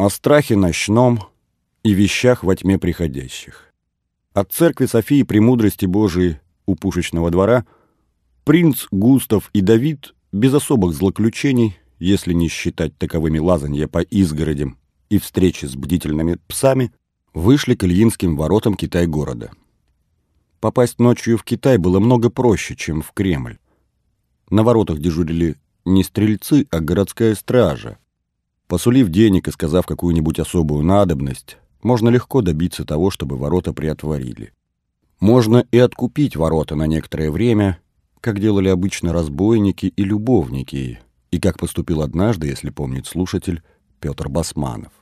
о страхе ночном и вещах во тьме приходящих. От церкви Софии Премудрости Божией у Пушечного двора принц Густав и Давид без особых злоключений, если не считать таковыми лазанья по изгородям и встречи с бдительными псами, вышли к Ильинским воротам Китай-города. Попасть ночью в Китай было много проще, чем в Кремль. На воротах дежурили не стрельцы, а городская стража. Посулив денег и сказав какую-нибудь особую надобность, можно легко добиться того, чтобы ворота приотворили. Можно и откупить ворота на некоторое время, как делали обычно разбойники и любовники, и как поступил однажды, если помнит слушатель, Петр Басманов.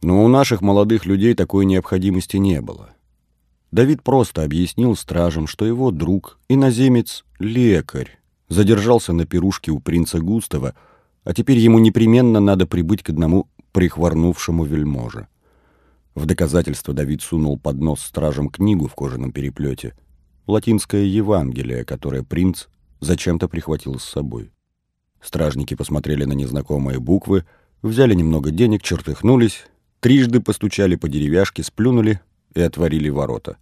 Но у наших молодых людей такой необходимости не было. Давид просто объяснил стражам, что его друг, иноземец, лекарь, задержался на пирушке у принца Густава, а теперь ему непременно надо прибыть к одному прихворнувшему вельможе. В доказательство Давид сунул под нос стражам книгу в кожаном переплете, латинское Евангелие, которое принц зачем-то прихватил с собой. Стражники посмотрели на незнакомые буквы, взяли немного денег, чертыхнулись, трижды постучали по деревяшке, сплюнули и отворили ворота.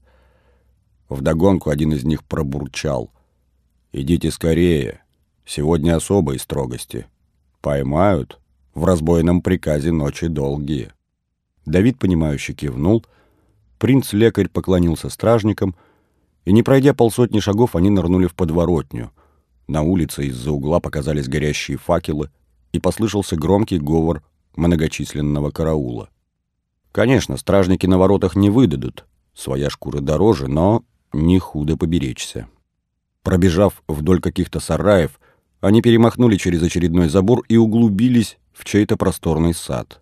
Вдогонку один из них пробурчал. «Идите скорее, сегодня особой строгости. Поймают, в разбойном приказе ночи долгие». Давид, понимающе кивнул, принц-лекарь поклонился стражникам, и, не пройдя полсотни шагов, они нырнули в подворотню. На улице из-за угла показались горящие факелы, и послышался громкий говор многочисленного караула. Конечно, стражники на воротах не выдадут, своя шкура дороже, но не худо поберечься. Пробежав вдоль каких-то сараев, они перемахнули через очередной забор и углубились в чей-то просторный сад.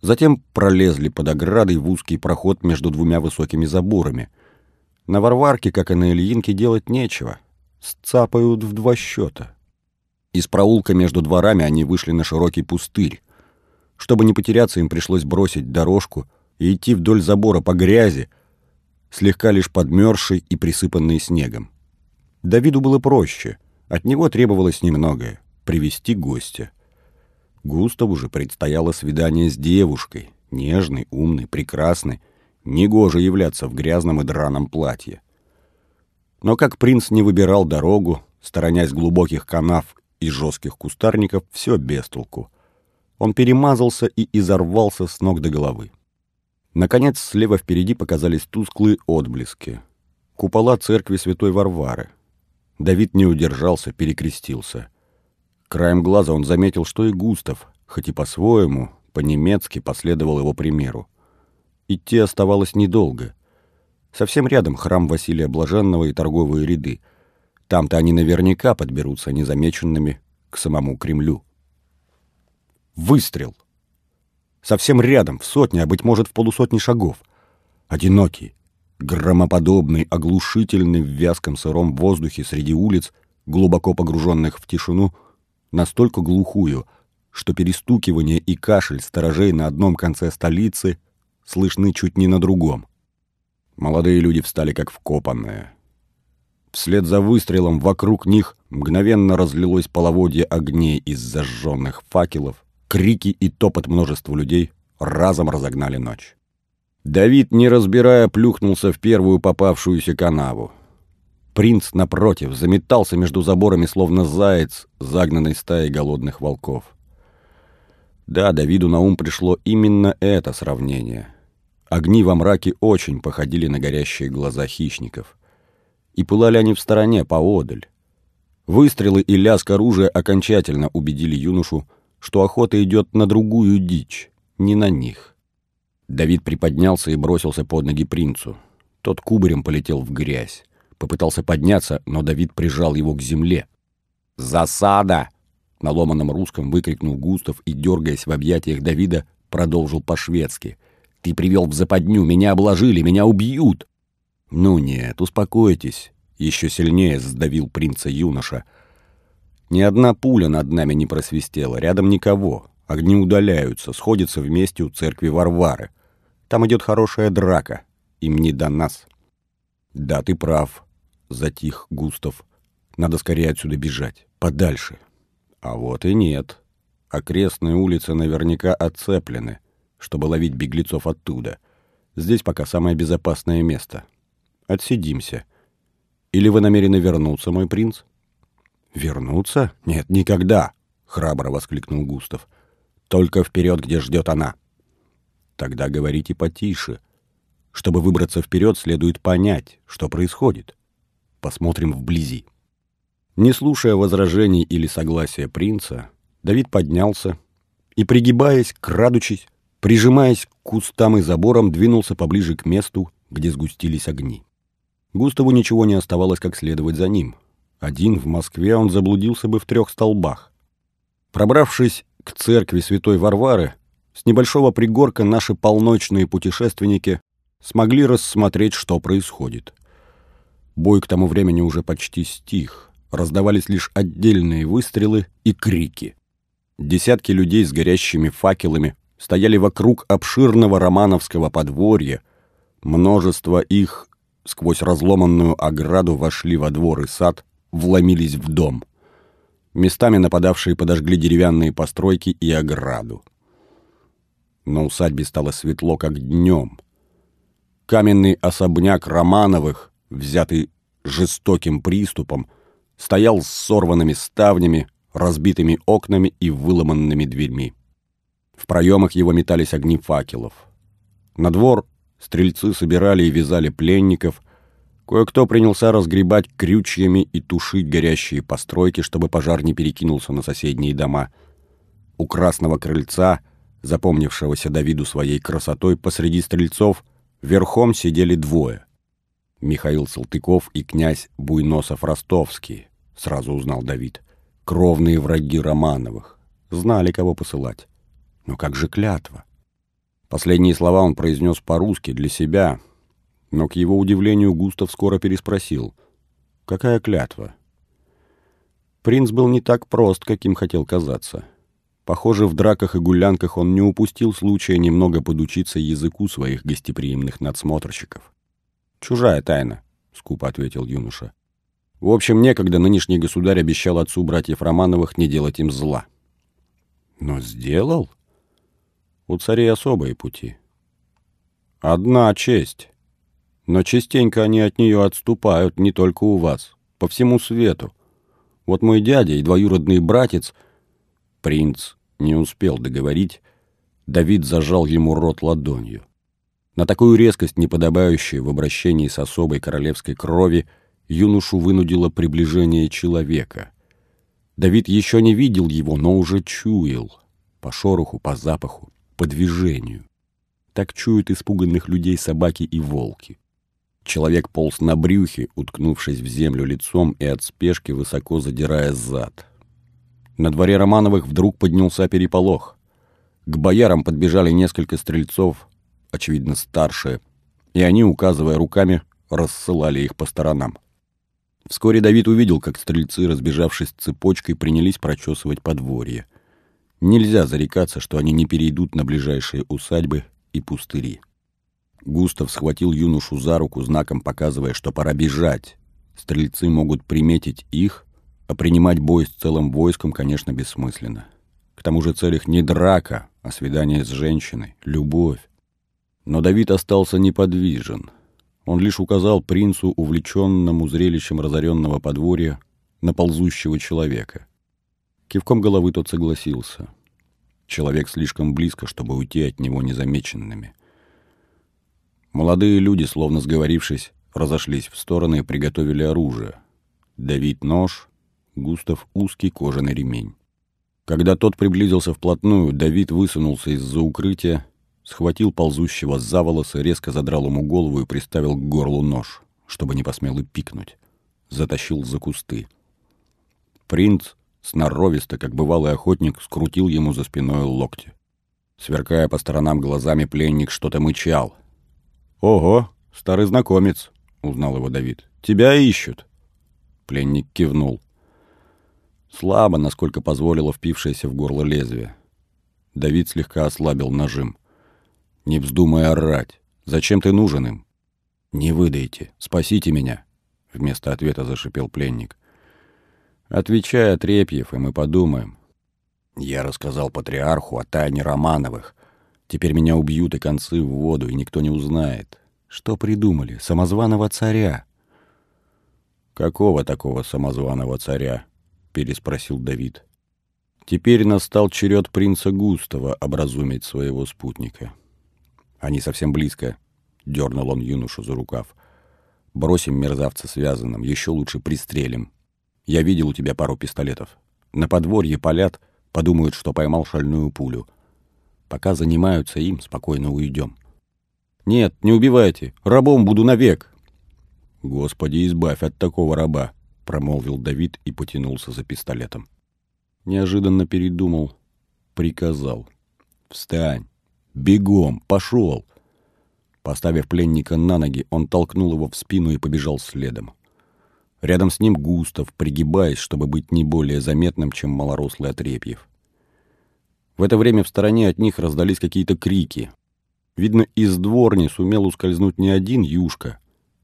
Затем пролезли под оградой в узкий проход между двумя высокими заборами. На Варварке, как и на Ильинке, делать нечего. Сцапают в два счета. Из проулка между дворами они вышли на широкий пустырь. Чтобы не потеряться, им пришлось бросить дорожку и идти вдоль забора по грязи, слегка лишь подмерзшей и присыпанной снегом. Давиду было проще. От него требовалось немногое — привести гостя. Густаву же предстояло свидание с девушкой, нежной, умной, прекрасной, негоже являться в грязном и драном платье. Но как принц не выбирал дорогу, сторонясь глубоких канав и жестких кустарников, все без толку — он перемазался и изорвался с ног до головы. Наконец, слева впереди показались тусклые отблески. Купола церкви святой Варвары. Давид не удержался, перекрестился. Краем глаза он заметил, что и Густав, хоть и по-своему, по-немецки последовал его примеру. Идти оставалось недолго. Совсем рядом храм Василия Блаженного и торговые ряды. Там-то они наверняка подберутся незамеченными к самому Кремлю. Выстрел. Совсем рядом, в сотне, а, быть может, в полусотни шагов. Одинокий, громоподобный, оглушительный в вязком сыром воздухе среди улиц, глубоко погруженных в тишину, настолько глухую, что перестукивание и кашель сторожей на одном конце столицы слышны чуть не на другом. Молодые люди встали как вкопанные. Вслед за выстрелом вокруг них мгновенно разлилось половодье огней из зажженных факелов, крики и топот множества людей разом разогнали ночь. Давид, не разбирая, плюхнулся в первую попавшуюся канаву. Принц, напротив, заметался между заборами, словно заяц, загнанный стаей голодных волков. Да, Давиду на ум пришло именно это сравнение. Огни во мраке очень походили на горящие глаза хищников. И пылали они в стороне, поодаль. Выстрелы и лязг оружия окончательно убедили юношу, что охота идет на другую дичь, не на них. Давид приподнялся и бросился под ноги принцу. Тот кубарем полетел в грязь. Попытался подняться, но Давид прижал его к земле. «Засада!» — на ломаном русском выкрикнул Густав и, дергаясь в объятиях Давида, продолжил по-шведски. «Ты привел в западню, меня обложили, меня убьют!» «Ну нет, успокойтесь!» — еще сильнее сдавил принца юноша — ни одна пуля над нами не просвистела, рядом никого. Огни удаляются, сходятся вместе у церкви Варвары. Там идет хорошая драка. Им не до нас. Да, ты прав, затих Густав. Надо скорее отсюда бежать. Подальше. А вот и нет. Окрестные улицы наверняка оцеплены, чтобы ловить беглецов оттуда. Здесь пока самое безопасное место. Отсидимся. Или вы намерены вернуться, мой принц? Вернуться? Нет, никогда, храбро воскликнул Густав. Только вперед, где ждет она. Тогда говорите потише. Чтобы выбраться вперед, следует понять, что происходит. Посмотрим вблизи. Не слушая возражений или согласия принца, Давид поднялся и, пригибаясь, крадучись, прижимаясь к кустам и заборам, двинулся поближе к месту, где сгустились огни. Густаву ничего не оставалось, как следовать за ним. Один в Москве он заблудился бы в трех столбах. Пробравшись к церкви святой Варвары, с небольшого пригорка наши полночные путешественники смогли рассмотреть, что происходит. Бой к тому времени уже почти стих раздавались лишь отдельные выстрелы и крики. Десятки людей с горящими факелами стояли вокруг обширного романовского подворья. Множество их сквозь разломанную ограду вошли во двор и сад, вломились в дом. Местами нападавшие подожгли деревянные постройки и ограду. На усадьбе стало светло, как днем. Каменный особняк Романовых, взятый жестоким приступом, стоял с сорванными ставнями, разбитыми окнами и выломанными дверьми. В проемах его метались огни факелов. На двор стрельцы собирали и вязали пленников, кое-кто принялся разгребать крючьями и тушить горящие постройки, чтобы пожар не перекинулся на соседние дома. У красного крыльца, запомнившегося Давиду своей красотой, посреди стрельцов верхом сидели двое. Михаил Салтыков и князь Буйносов-Ростовский, сразу узнал Давид. Кровные враги Романовых. Знали, кого посылать. Но как же клятва? Последние слова он произнес по-русски для себя, но, к его удивлению, Густав скоро переспросил. «Какая клятва?» Принц был не так прост, каким хотел казаться. Похоже, в драках и гулянках он не упустил случая немного подучиться языку своих гостеприимных надсмотрщиков. «Чужая тайна», — скупо ответил юноша. «В общем, некогда нынешний государь обещал отцу братьев Романовых не делать им зла». «Но сделал?» «У царей особые пути». «Одна честь. Но частенько они от нее отступают не только у вас, по всему свету. Вот мой дядя и двоюродный братец...» Принц не успел договорить, Давид зажал ему рот ладонью. На такую резкость, неподобающую в обращении с особой королевской крови, юношу вынудило приближение человека. Давид еще не видел его, но уже чуял. По шороху, по запаху, по движению. Так чуют испуганных людей собаки и волки. Человек полз на брюхе, уткнувшись в землю лицом и от спешки высоко задирая зад. На дворе Романовых вдруг поднялся переполох. К боярам подбежали несколько стрельцов, очевидно старшие, и они, указывая руками, рассылали их по сторонам. Вскоре Давид увидел, как стрельцы, разбежавшись цепочкой, принялись прочесывать подворье. Нельзя зарекаться, что они не перейдут на ближайшие усадьбы и пустыри. Густав схватил юношу за руку, знаком показывая, что пора бежать. Стрельцы могут приметить их, а принимать бой с целым войском, конечно, бессмысленно. К тому же цель не драка, а свидание с женщиной, любовь. Но Давид остался неподвижен. Он лишь указал принцу, увлеченному зрелищем разоренного подворья, на ползущего человека. Кивком головы тот согласился. Человек слишком близко, чтобы уйти от него незамеченными. Молодые люди, словно сговорившись, разошлись в стороны и приготовили оружие. Давид — нож, Густав — узкий кожаный ремень. Когда тот приблизился вплотную, Давид высунулся из-за укрытия схватил ползущего за волосы, резко задрал ему голову и приставил к горлу нож, чтобы не посмел и пикнуть. Затащил за кусты. Принц, сноровисто, как бывалый охотник, скрутил ему за спиной локти. Сверкая по сторонам глазами, пленник что-то мычал. «Ого, старый знакомец!» — узнал его Давид. «Тебя ищут!» Пленник кивнул. Слабо, насколько позволило впившееся в горло лезвие. Давид слегка ослабил нажим. Не вздумай орать. Зачем ты нужен им? Не выдайте. Спасите меня. Вместо ответа зашипел пленник. Отвечай, Отрепьев, и мы подумаем. Я рассказал патриарху о тайне Романовых. Теперь меня убьют и концы в воду, и никто не узнает. Что придумали? Самозваного царя. «Какого такого самозваного царя?» — переспросил Давид. Теперь настал черед принца Густава образумить своего спутника. Они совсем близко, — дернул он юношу за рукав. Бросим мерзавца связанным, еще лучше пристрелим. Я видел у тебя пару пистолетов. На подворье палят, подумают, что поймал шальную пулю. Пока занимаются им, спокойно уйдем. Нет, не убивайте, рабом буду навек. Господи, избавь от такого раба, промолвил Давид и потянулся за пистолетом. Неожиданно передумал, приказал. Встань, бегом, пошел. Поставив пленника на ноги, он толкнул его в спину и побежал следом. Рядом с ним Густав, пригибаясь, чтобы быть не более заметным, чем малорослый Отрепьев. В это время в стороне от них раздались какие-то крики. Видно, из дворни сумел ускользнуть не один юшка.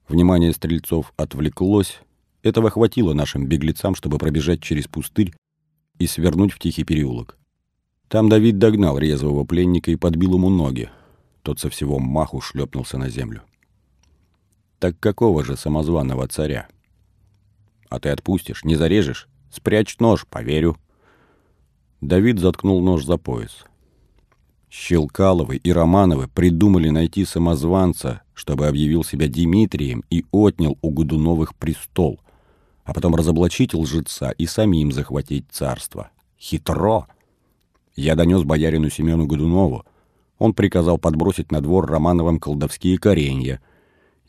Внимание стрельцов отвлеклось. Этого хватило нашим беглецам, чтобы пробежать через пустырь и свернуть в тихий переулок. Там Давид догнал резвого пленника и подбил ему ноги. Тот со всего маху шлепнулся на землю. Так какого же самозваного царя? А ты отпустишь, не зарежешь? Спрячь нож, поверю. Давид заткнул нож за пояс. Щелкаловы и Романовы придумали найти самозванца, чтобы объявил себя Дмитрием и отнял у Годуновых престол, а потом разоблачить лжеца и самим захватить царство. Хитро! Я донес боярину Семену Годунову. Он приказал подбросить на двор Романовым колдовские коренья.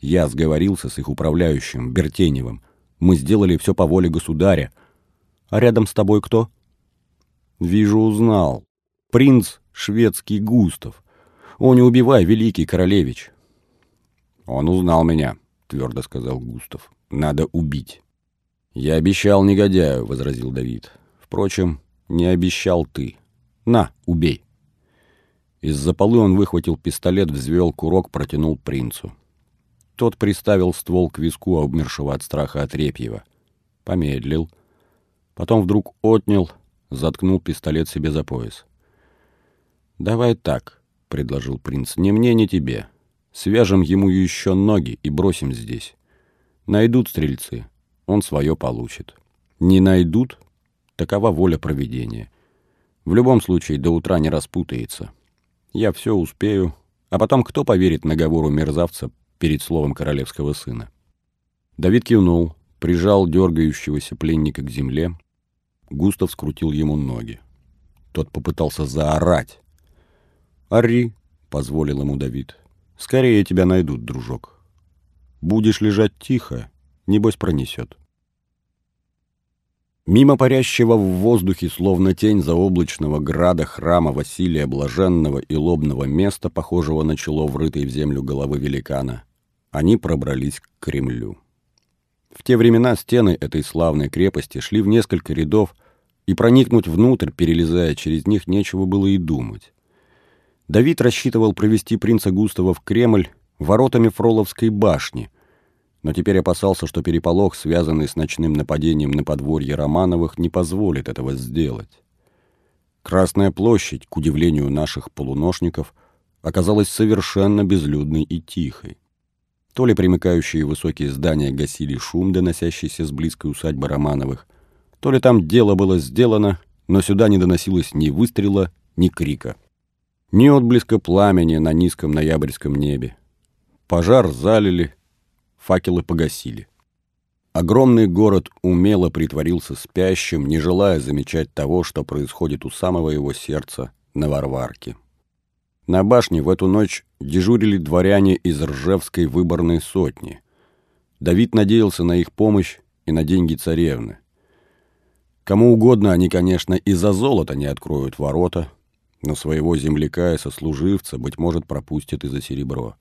Я сговорился с их управляющим, Бертеневым, мы сделали все по воле государя. А рядом с тобой кто? Вижу, узнал. Принц шведский Густав. О, не убивай, великий королевич. Он узнал меня, твердо сказал Густав. Надо убить. Я обещал негодяю, возразил Давид. Впрочем, не обещал ты. На, убей. Из-за полы он выхватил пистолет, взвел курок, протянул принцу. Тот приставил ствол к виску обмершего от страха Отрепьева. Помедлил. Потом вдруг отнял, заткнул пистолет себе за пояс. «Давай так», — предложил принц, — «ни мне, ни тебе. Свяжем ему еще ноги и бросим здесь. Найдут стрельцы, он свое получит. Не найдут, такова воля проведения. В любом случае до утра не распутается. Я все успею, а потом кто поверит наговору мерзавца перед словом королевского сына. Давид кивнул, прижал дергающегося пленника к земле. Густав скрутил ему ноги. Тот попытался заорать. «Ори!» — позволил ему Давид. «Скорее тебя найдут, дружок. Будешь лежать тихо, небось пронесет». Мимо парящего в воздухе, словно тень заоблачного града храма Василия Блаженного и лобного места, похожего на чело врытой в землю головы великана, они пробрались к Кремлю. В те времена стены этой славной крепости шли в несколько рядов, и проникнуть внутрь, перелезая через них, нечего было и думать. Давид рассчитывал провести принца Густава в Кремль воротами Фроловской башни, но теперь опасался, что переполох, связанный с ночным нападением на подворье Романовых, не позволит этого сделать. Красная площадь, к удивлению наших полуношников, оказалась совершенно безлюдной и тихой. То ли примыкающие высокие здания гасили шум, доносящийся с близкой усадьбы Романовых, то ли там дело было сделано, но сюда не доносилось ни выстрела, ни крика. Ни отблеска пламени на низком ноябрьском небе. Пожар залили, факелы погасили. Огромный город умело притворился спящим, не желая замечать того, что происходит у самого его сердца на Варварке. На башне в эту ночь дежурили дворяне из Ржевской выборной сотни. Давид надеялся на их помощь и на деньги царевны. Кому угодно они, конечно, и за золото не откроют ворота, но своего земляка и сослуживца, быть может, пропустят и за серебро.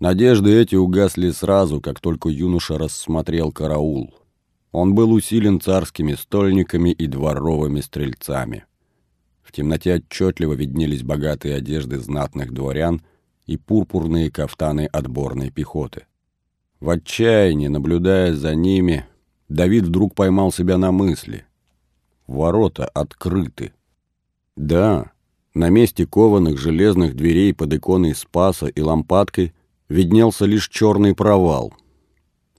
Надежды эти угасли сразу, как только юноша рассмотрел караул. Он был усилен царскими стольниками и дворовыми стрельцами. В темноте отчетливо виднелись богатые одежды знатных дворян и пурпурные кафтаны отборной пехоты. В отчаянии, наблюдая за ними, Давид вдруг поймал себя на мысли. ворота открыты. Да, на месте кованых железных дверей под иконой Спаса и лампадкой виднелся лишь черный провал.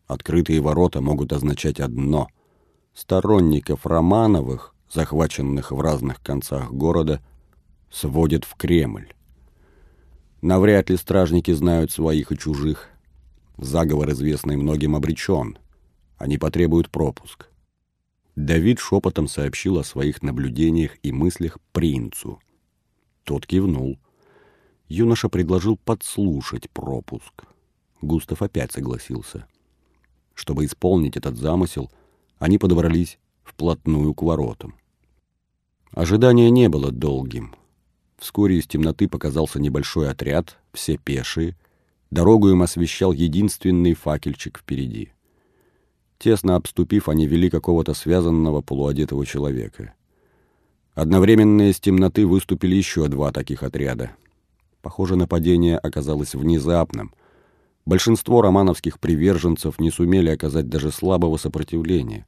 Открытые ворота могут означать одно — сторонников Романовых, захваченных в разных концах города, сводят в Кремль. Навряд ли стражники знают своих и чужих. Заговор, известный многим, обречен. Они потребуют пропуск. Давид шепотом сообщил о своих наблюдениях и мыслях принцу. Тот кивнул. Юноша предложил подслушать пропуск. Густав опять согласился. Чтобы исполнить этот замысел, они подобрались вплотную к воротам. Ожидание не было долгим. Вскоре из темноты показался небольшой отряд, все пешие. Дорогу им освещал единственный факельчик впереди. Тесно обступив, они вели какого-то связанного полуодетого человека. Одновременно из темноты выступили еще два таких отряда. Похоже, нападение оказалось внезапным. Большинство романовских приверженцев не сумели оказать даже слабого сопротивления.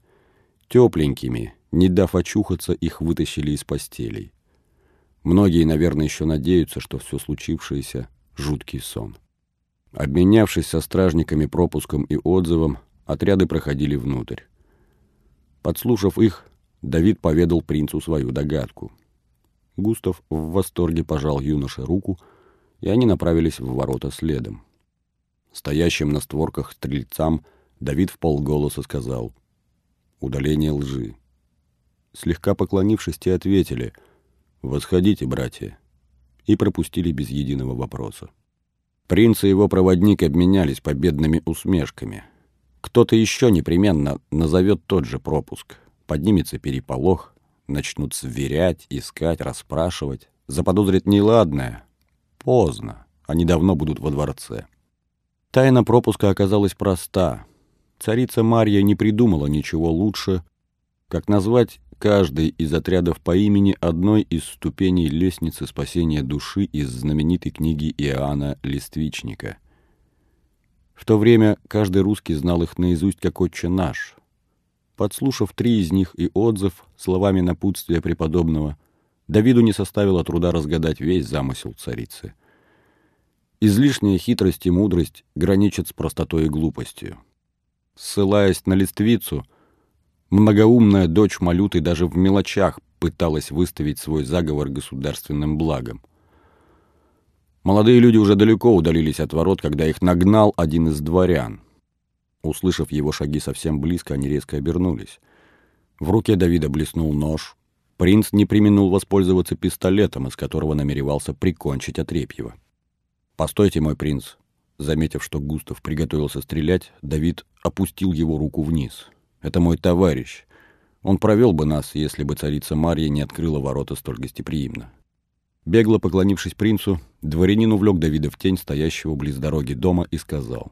Тепленькими, не дав очухаться, их вытащили из постелей. Многие, наверное, еще надеются, что все случившееся — жуткий сон. Обменявшись со стражниками пропуском и отзывом, отряды проходили внутрь. Подслушав их, Давид поведал принцу свою догадку. Густав в восторге пожал юноше руку, и они направились в ворота следом. Стоящим на створках стрельцам Давид в полголоса сказал «Удаление лжи». Слегка поклонившись, те ответили — «Восходите, братья», и пропустили без единого вопроса. Принц и его проводник обменялись победными усмешками. Кто-то еще непременно назовет тот же пропуск. Поднимется переполох, начнут сверять, искать, расспрашивать. Заподозрят неладное. Поздно. Они давно будут во дворце. Тайна пропуска оказалась проста. Царица Марья не придумала ничего лучше, как назвать каждый из отрядов по имени одной из ступеней лестницы спасения души из знаменитой книги Иоанна Листвичника. В то время каждый русский знал их наизусть как «Отче наш». Подслушав три из них и отзыв словами напутствия преподобного, Давиду не составило труда разгадать весь замысел царицы. Излишняя хитрость и мудрость граничат с простотой и глупостью. Ссылаясь на листвицу – Многоумная дочь Малюты даже в мелочах пыталась выставить свой заговор государственным благом. Молодые люди уже далеко удалились от ворот, когда их нагнал один из дворян. Услышав его шаги совсем близко, они резко обернулись. В руке Давида блеснул нож. Принц не применил воспользоваться пистолетом, из которого намеревался прикончить Отрепьева. «Постойте, мой принц!» Заметив, что Густав приготовился стрелять, Давид опустил его руку вниз — это мой товарищ. Он провел бы нас, если бы царица Марья не открыла ворота столь гостеприимно. Бегло поклонившись принцу, дворянин увлек Давида в тень стоящего близ дороги дома и сказал.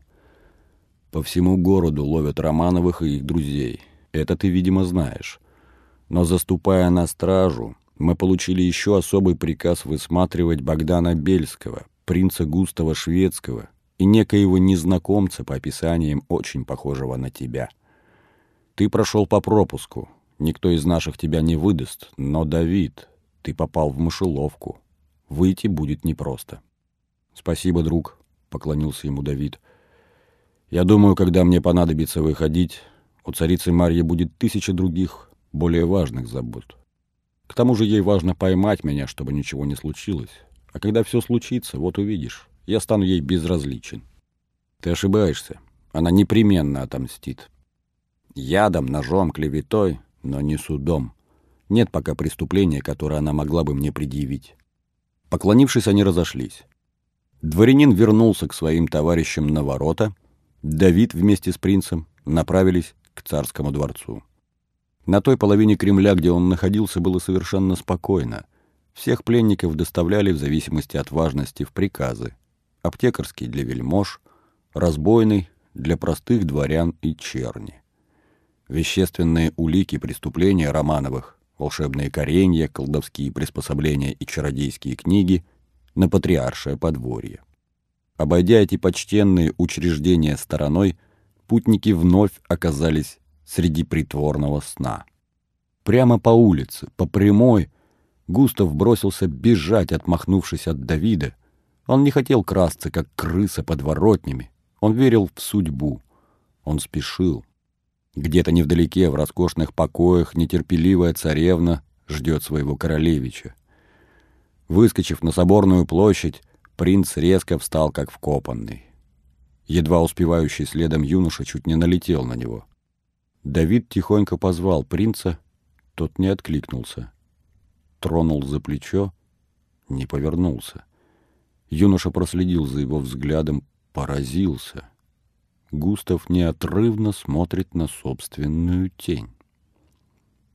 «По всему городу ловят Романовых и их друзей. Это ты, видимо, знаешь. Но заступая на стражу, мы получили еще особый приказ высматривать Богдана Бельского, принца Густава Шведского и некоего незнакомца по описаниям очень похожего на тебя». Ты прошел по пропуску. Никто из наших тебя не выдаст. Но, Давид, ты попал в мышеловку. Выйти будет непросто. Спасибо, друг, — поклонился ему Давид. Я думаю, когда мне понадобится выходить, у царицы Марьи будет тысяча других, более важных забот. К тому же ей важно поймать меня, чтобы ничего не случилось. А когда все случится, вот увидишь, я стану ей безразличен. Ты ошибаешься. Она непременно отомстит. Ядом, ножом, клеветой, но не судом. Нет пока преступления, которое она могла бы мне предъявить. Поклонившись, они разошлись. Дворянин вернулся к своим товарищам на ворота. Давид вместе с принцем направились к царскому дворцу. На той половине Кремля, где он находился, было совершенно спокойно. Всех пленников доставляли в зависимости от важности в приказы. Аптекарский для вельмож, разбойный для простых дворян и черни вещественные улики преступления Романовых, волшебные коренья, колдовские приспособления и чародейские книги на патриаршее подворье. Обойдя эти почтенные учреждения стороной, путники вновь оказались среди притворного сна. прямо по улице, по прямой, Густав бросился бежать, отмахнувшись от Давида. Он не хотел красться, как крыса под воротнями. Он верил в судьбу. Он спешил. Где-то невдалеке, в роскошных покоях, нетерпеливая царевна ждет своего королевича. Выскочив на соборную площадь, принц резко встал, как вкопанный. Едва успевающий следом юноша чуть не налетел на него. Давид тихонько позвал принца, тот не откликнулся. Тронул за плечо, не повернулся. Юноша проследил за его взглядом, поразился. Густав неотрывно смотрит на собственную тень.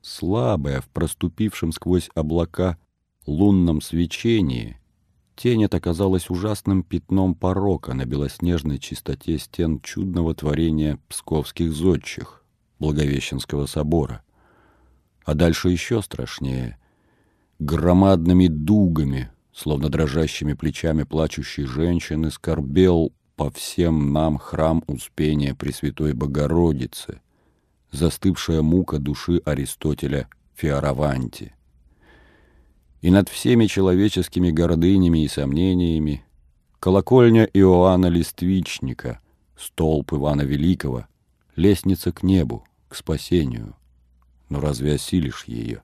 Слабая, в проступившем сквозь облака лунном свечении, тень эта казалась ужасным пятном порока на белоснежной чистоте стен чудного творения псковских зодчих, Благовещенского собора. А дальше еще страшнее. Громадными дугами, словно дрожащими плечами плачущей женщины, скорбел по всем нам храм Успения Пресвятой Богородицы, застывшая мука души Аристотеля Фиараванти и над всеми человеческими гордынями и сомнениями колокольня Иоанна Листвичника, столб Ивана Великого, лестница к небу, к спасению. Но разве осилишь ее?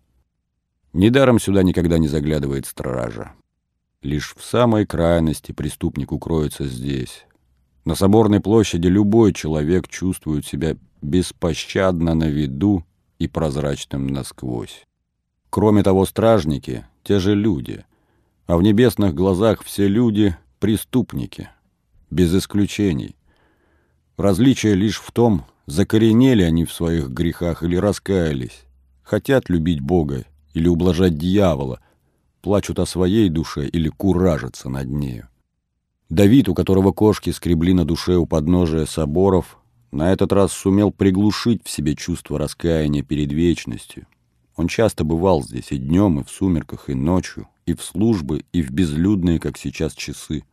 Недаром сюда никогда не заглядывает стража. Лишь в самой крайности преступник укроется здесь. На Соборной площади любой человек чувствует себя беспощадно на виду и прозрачным насквозь. Кроме того, стражники — те же люди, а в небесных глазах все люди — преступники, без исключений. Различие лишь в том, закоренели они в своих грехах или раскаялись, хотят любить Бога или ублажать дьявола, плачут о своей душе или куражатся над нею. Давид, у которого кошки скребли на душе у подножия соборов, на этот раз сумел приглушить в себе чувство раскаяния перед вечностью, он часто бывал здесь и днем, и в сумерках, и ночью, и в службы, и в безлюдные, как сейчас, часы.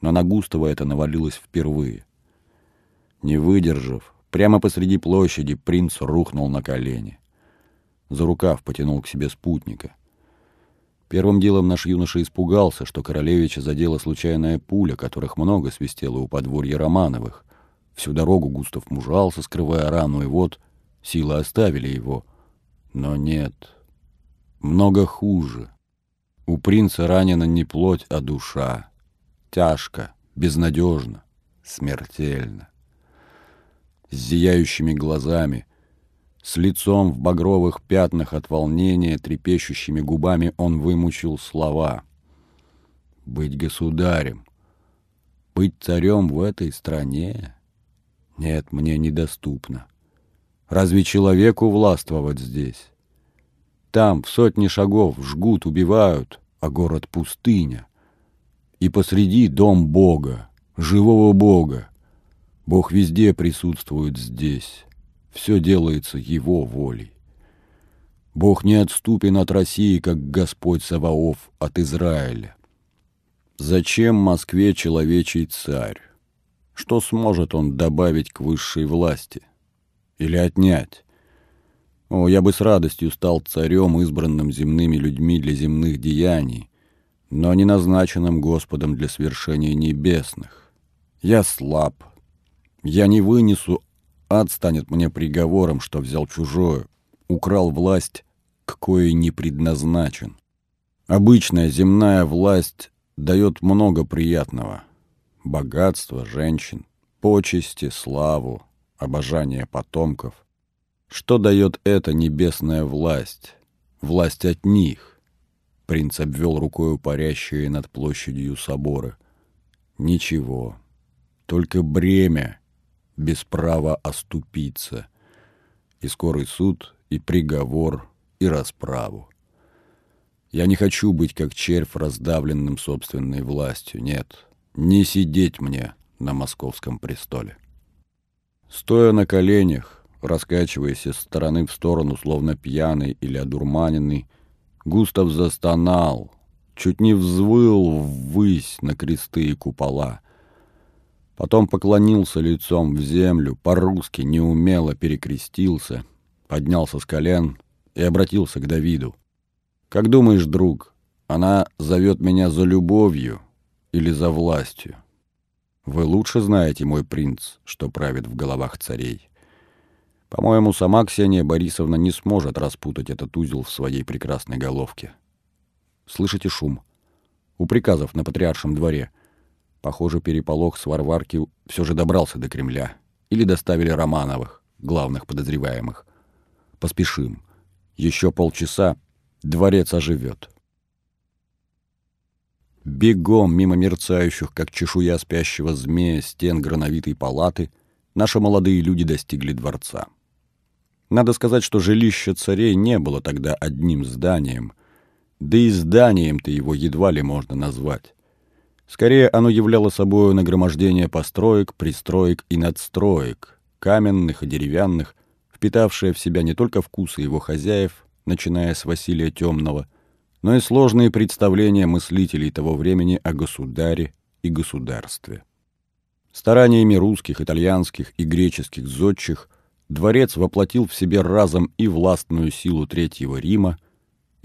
Но на Густава это навалилось впервые. Не выдержав, прямо посреди площади принц рухнул на колени. За рукав потянул к себе спутника. Первым делом наш юноша испугался, что королевича задела случайная пуля, которых много свистело у подворья Романовых. Всю дорогу Густав мужался, скрывая рану, и вот силы оставили его — но нет, много хуже. У принца ранена не плоть, а душа. Тяжко, безнадежно, смертельно. С зияющими глазами, с лицом в багровых пятнах от волнения, трепещущими губами он вымучил слова. «Быть государем, быть царем в этой стране? Нет, мне недоступно. Разве человеку властвовать здесь? Там в сотни шагов жгут, убивают, а город пустыня. И посреди дом Бога, живого Бога. Бог везде присутствует здесь. Все делается Его волей. Бог не отступен от России, как Господь Саваоф от Израиля. Зачем Москве человечий царь? Что сможет он добавить к высшей власти? — или отнять. О, я бы с радостью стал царем, избранным земными людьми для земных деяний, но не назначенным Господом для свершения небесных. Я слаб. Я не вынесу, ад станет мне приговором, что взял чужое, украл власть, к коей не предназначен. Обычная земная власть дает много приятного. Богатство, женщин, почести, славу, обожание потомков. Что дает эта небесная власть? Власть от них. Принц обвел рукою парящие над площадью соборы. Ничего. Только бремя, без права оступиться. И скорый суд, и приговор, и расправу. Я не хочу быть как червь, раздавленным собственной властью. Нет, не сидеть мне на московском престоле. Стоя на коленях, раскачиваясь из стороны в сторону, словно пьяный или одурманенный, Густав застонал, чуть не взвыл ввысь на кресты и купола. Потом поклонился лицом в землю, по-русски неумело перекрестился, поднялся с колен и обратился к Давиду. «Как думаешь, друг, она зовет меня за любовью или за властью? Вы лучше знаете, мой принц, что правит в головах царей. По-моему, сама Ксения Борисовна не сможет распутать этот узел в своей прекрасной головке. Слышите шум? У приказов на патриаршем дворе. Похоже, переполох с Варварки все же добрался до Кремля. Или доставили Романовых, главных подозреваемых. Поспешим. Еще полчаса дворец оживет. Бегом мимо мерцающих, как чешуя спящего змея, стен грановитой палаты, наши молодые люди достигли дворца. Надо сказать, что жилище царей не было тогда одним зданием, да и зданием-то его едва ли можно назвать. Скорее, оно являло собой нагромождение построек, пристроек и надстроек, каменных и деревянных, впитавшее в себя не только вкусы его хозяев, начиная с Василия Темного, но и сложные представления мыслителей того времени о государе и государстве. Стараниями русских, итальянских и греческих зодчих дворец воплотил в себе разом и властную силу Третьего Рима,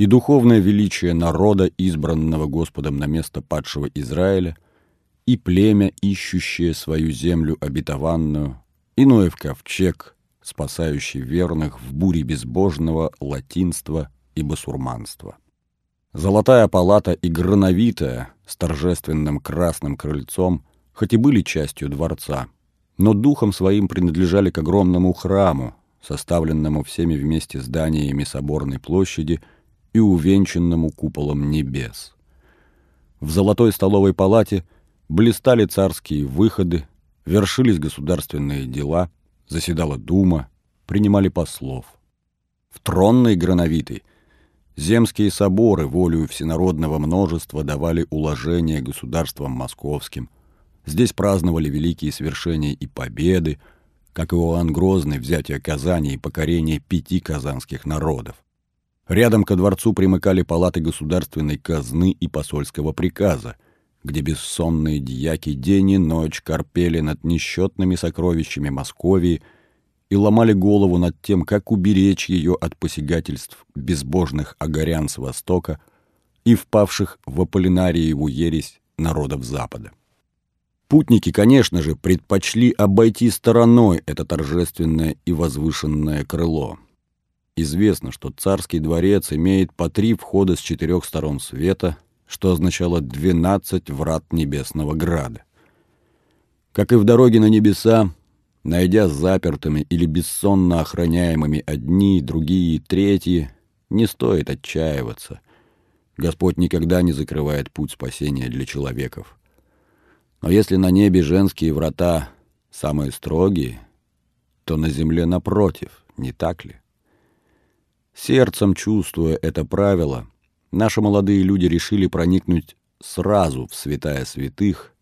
и духовное величие народа, избранного Господом на место падшего Израиля, и племя, ищущее свою землю обетованную, и Ноев ковчег, спасающий верных в буре безбожного латинства и басурманства. Золотая палата и грановитая с торжественным красным крыльцом хоть и были частью дворца, но духом своим принадлежали к огромному храму, составленному всеми вместе зданиями соборной площади и увенчанному куполом небес. В золотой столовой палате блистали царские выходы, вершились государственные дела, заседала дума, принимали послов. В тронной грановитой Земские соборы волею всенародного множества давали уложения государствам московским. Здесь праздновали великие свершения и победы, как Иоанн Грозный взятие Казани и покорение пяти казанских народов. Рядом ко дворцу примыкали палаты государственной казны и посольского приказа, где бессонные дьяки день и ночь корпели над несчетными сокровищами Московии – и ломали голову над тем, как уберечь ее от посягательств безбожных агарян с Востока и впавших в Аполлинариеву ересь народов Запада. Путники, конечно же, предпочли обойти стороной это торжественное и возвышенное крыло. Известно, что царский дворец имеет по три входа с четырех сторон света, что означало двенадцать врат небесного града. Как и в дороге на небеса, найдя запертыми или бессонно охраняемыми одни, другие, третьи, не стоит отчаиваться. Господь никогда не закрывает путь спасения для человеков. Но если на небе женские врата самые строгие, то на земле напротив, не так ли? Сердцем чувствуя это правило, наши молодые люди решили проникнуть сразу в святая святых,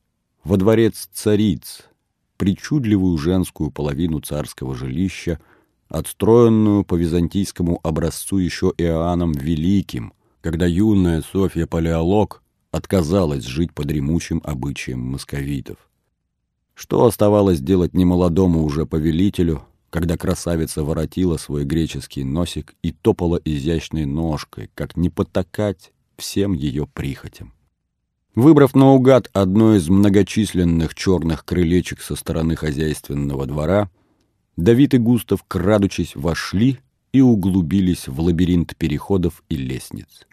во дворец цариц, причудливую женскую половину царского жилища, отстроенную по византийскому образцу еще Иоанном Великим, когда юная Софья Палеолог отказалась жить под дремучим обычаем московитов. Что оставалось делать немолодому уже повелителю, когда красавица воротила свой греческий носик и топала изящной ножкой, как не потакать всем ее прихотям? Выбрав наугад одно из многочисленных черных крылечек со стороны хозяйственного двора, Давид и Густав, крадучись, вошли и углубились в лабиринт переходов и лестниц.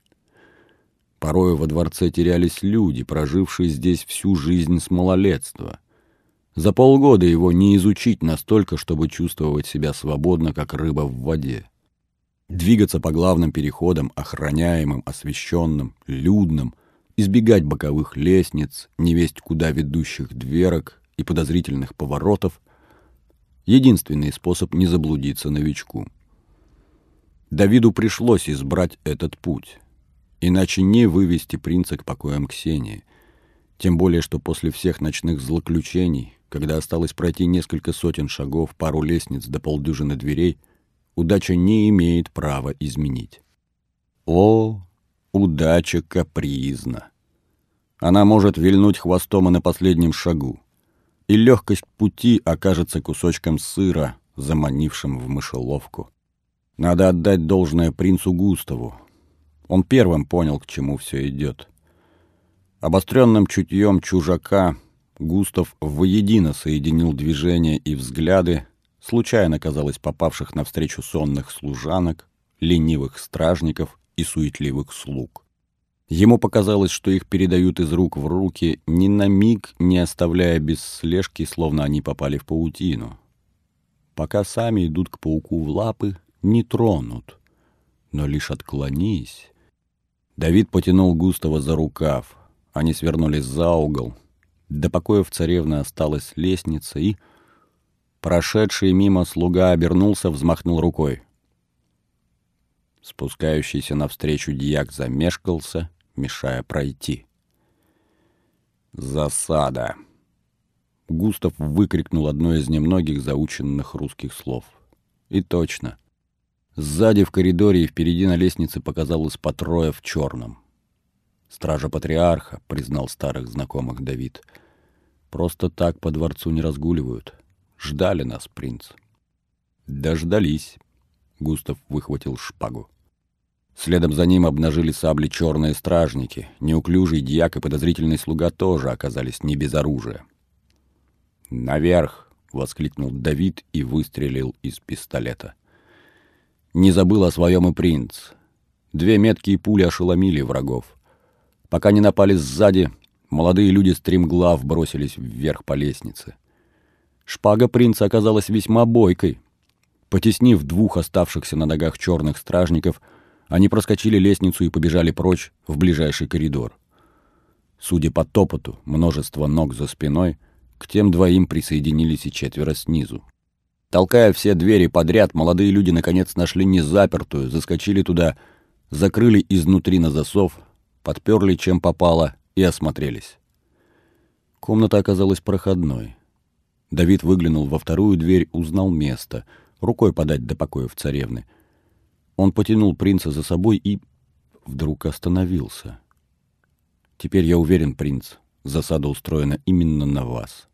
Порою во дворце терялись люди, прожившие здесь всю жизнь с малолетства. За полгода его не изучить настолько, чтобы чувствовать себя свободно, как рыба в воде. Двигаться по главным переходам, охраняемым, освещенным, людным — избегать боковых лестниц, невесть куда ведущих дверок и подозрительных поворотов — единственный способ не заблудиться новичку. Давиду пришлось избрать этот путь, иначе не вывести принца к покоям Ксении, тем более что после всех ночных злоключений, когда осталось пройти несколько сотен шагов, пару лестниц до полдюжины дверей, удача не имеет права изменить. О, Удача капризна. Она может вильнуть хвостом и на последнем шагу. И легкость пути окажется кусочком сыра, заманившим в мышеловку. Надо отдать должное принцу Густаву. Он первым понял, к чему все идет. Обостренным чутьем чужака Густав воедино соединил движения и взгляды, случайно, казалось, попавших навстречу сонных служанок, ленивых стражников и суетливых слуг. Ему показалось, что их передают из рук в руки, ни на миг не оставляя без слежки, словно они попали в паутину. Пока сами идут к пауку в лапы, не тронут, но лишь отклонись. Давид потянул Густава за рукав. Они свернулись за угол. До покоев царевны осталась лестница, и, прошедший мимо слуга, обернулся, взмахнул рукой. Спускающийся навстречу дьяк замешкался, мешая пройти. «Засада!» Густав выкрикнул одно из немногих заученных русских слов. И точно. Сзади в коридоре и впереди на лестнице показалось по в черном. «Стража патриарха», — признал старых знакомых Давид. «Просто так по дворцу не разгуливают. Ждали нас, принц». «Дождались», — Густав выхватил шпагу. Следом за ним обнажили сабли черные стражники. Неуклюжий дьяк и подозрительный слуга тоже оказались не без оружия. «Наверх!» — воскликнул Давид и выстрелил из пистолета. Не забыл о своем и принц. Две меткие пули ошеломили врагов. Пока не напали сзади, молодые люди стремглав бросились вверх по лестнице. Шпага принца оказалась весьма бойкой. Потеснив двух оставшихся на ногах черных стражников — они проскочили лестницу и побежали прочь в ближайший коридор. Судя по топоту, множество ног за спиной, к тем двоим присоединились и четверо снизу. Толкая все двери подряд, молодые люди наконец нашли незапертую, заскочили туда, закрыли изнутри на засов, подперли чем попало и осмотрелись. Комната оказалась проходной. Давид выглянул во вторую дверь, узнал место, рукой подать до покоев царевны — он потянул принца за собой и вдруг остановился. «Теперь я уверен, принц, засада устроена именно на вас.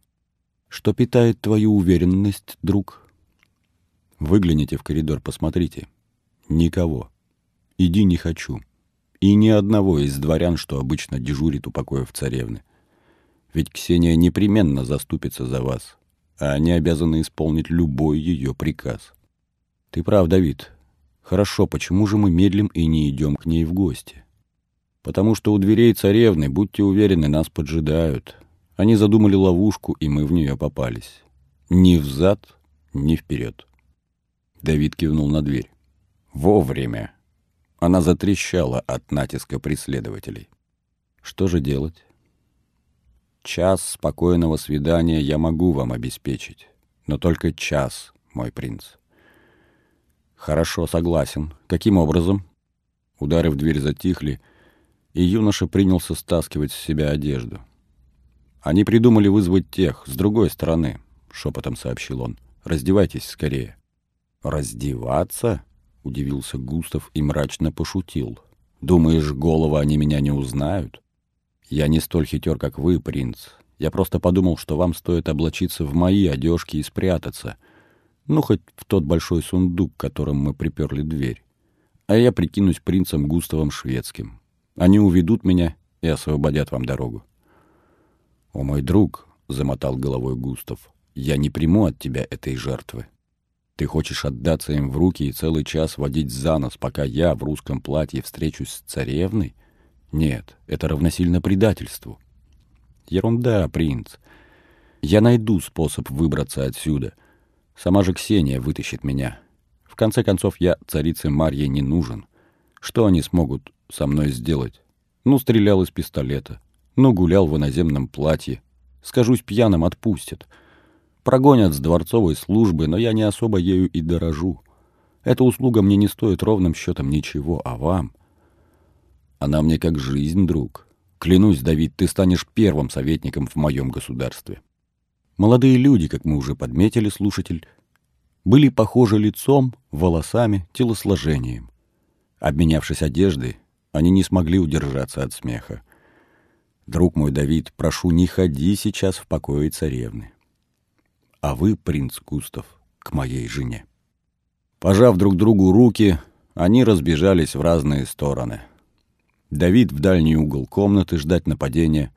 Что питает твою уверенность, друг? Выгляните в коридор, посмотрите. Никого. Иди не хочу. И ни одного из дворян, что обычно дежурит у покоев царевны. Ведь Ксения непременно заступится за вас, а они обязаны исполнить любой ее приказ. Ты прав, Давид, Хорошо, почему же мы медлим и не идем к ней в гости? Потому что у дверей царевны, будьте уверены, нас поджидают. Они задумали ловушку, и мы в нее попались. Ни взад, ни вперед. Давид кивнул на дверь. Вовремя. Она затрещала от натиска преследователей. Что же делать? Час спокойного свидания я могу вам обеспечить. Но только час, мой принц. «Хорошо, согласен. Каким образом?» Удары в дверь затихли, и юноша принялся стаскивать с себя одежду. «Они придумали вызвать тех, с другой стороны», — шепотом сообщил он. «Раздевайтесь скорее». «Раздеваться?» — удивился Густав и мрачно пошутил. «Думаешь, голова они меня не узнают?» «Я не столь хитер, как вы, принц. Я просто подумал, что вам стоит облачиться в мои одежки и спрятаться». Ну, хоть в тот большой сундук, которым мы приперли дверь. А я прикинусь принцем Густавом Шведским. Они уведут меня и освободят вам дорогу. — О, мой друг, — замотал головой Густав, — я не приму от тебя этой жертвы. Ты хочешь отдаться им в руки и целый час водить за нос, пока я в русском платье встречусь с царевной? Нет, это равносильно предательству. Ерунда, принц. Я найду способ выбраться отсюда — Сама же Ксения вытащит меня. В конце концов, я царице Марье не нужен. Что они смогут со мной сделать? Ну, стрелял из пистолета. Ну, гулял в иноземном платье. Скажусь пьяным, отпустят. Прогонят с дворцовой службы, но я не особо ею и дорожу. Эта услуга мне не стоит ровным счетом ничего, а вам? Она мне как жизнь, друг. Клянусь, Давид, ты станешь первым советником в моем государстве. Молодые люди, как мы уже подметили, слушатель, были похожи лицом, волосами, телосложением. Обменявшись одеждой, они не смогли удержаться от смеха. «Друг мой, Давид, прошу, не ходи сейчас в покое царевны. А вы, принц Густав, к моей жене». Пожав друг другу руки, они разбежались в разные стороны. Давид в дальний угол комнаты ждать нападения,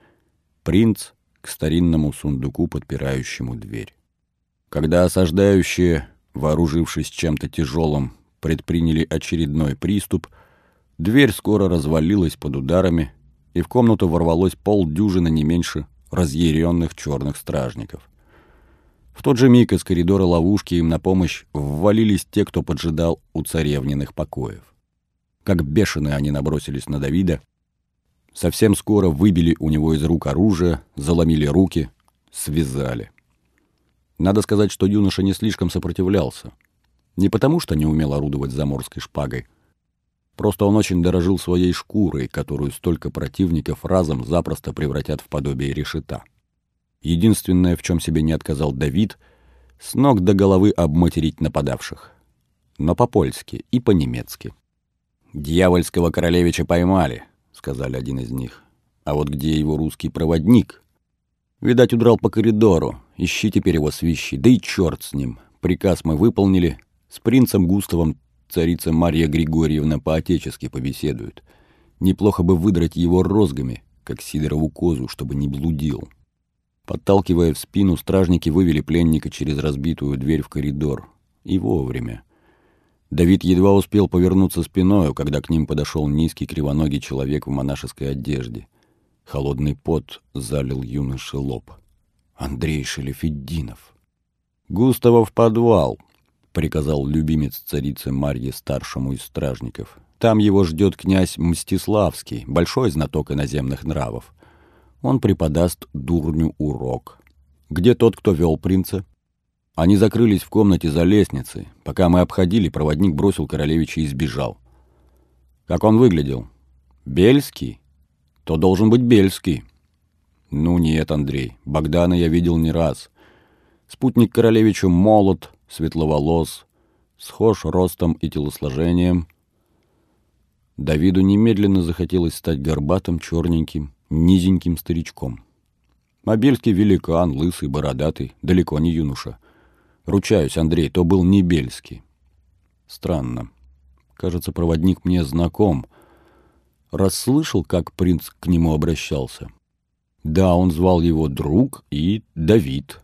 принц к старинному сундуку, подпирающему дверь. Когда осаждающие, вооружившись чем-то тяжелым, предприняли очередной приступ, дверь скоро развалилась под ударами, и в комнату ворвалось полдюжины не меньше разъяренных черных стражников. В тот же миг из коридора ловушки им на помощь ввалились те, кто поджидал у царевниных покоев. Как бешеные они набросились на Давида, совсем скоро выбили у него из рук оружие, заломили руки, связали. Надо сказать, что юноша не слишком сопротивлялся. Не потому, что не умел орудовать заморской шпагой. Просто он очень дорожил своей шкурой, которую столько противников разом запросто превратят в подобие решета. Единственное, в чем себе не отказал Давид, с ног до головы обматерить нападавших. Но по-польски и по-немецки. «Дьявольского королевича поймали», — сказали один из них. «А вот где его русский проводник?» «Видать, удрал по коридору. Ищи теперь его свищи. Да и черт с ним. Приказ мы выполнили. С принцем Густавом царица Марья Григорьевна по-отечески побеседует. Неплохо бы выдрать его розгами, как Сидорову козу, чтобы не блудил». Подталкивая в спину, стражники вывели пленника через разбитую дверь в коридор. И вовремя. Давид едва успел повернуться спиною, когда к ним подошел низкий кривоногий человек в монашеской одежде. Холодный пот залил юноше лоб. Андрей Шелефеддинов. «Густава в подвал», — приказал любимец царицы Марьи старшему из стражников. «Там его ждет князь Мстиславский, большой знаток иноземных нравов он преподаст дурню урок. Где тот, кто вел принца? Они закрылись в комнате за лестницей. Пока мы обходили, проводник бросил королевича и сбежал. Как он выглядел? Бельский? То должен быть Бельский. Ну нет, Андрей, Богдана я видел не раз. Спутник королевичу молод, светловолос, схож ростом и телосложением. Давиду немедленно захотелось стать горбатым, черненьким, низеньким старичком. Мобельский великан, лысый, бородатый, далеко не юноша. Ручаюсь, Андрей, то был не Бельский. Странно. Кажется, проводник мне знаком. Расслышал, как принц к нему обращался. Да, он звал его друг и Давид.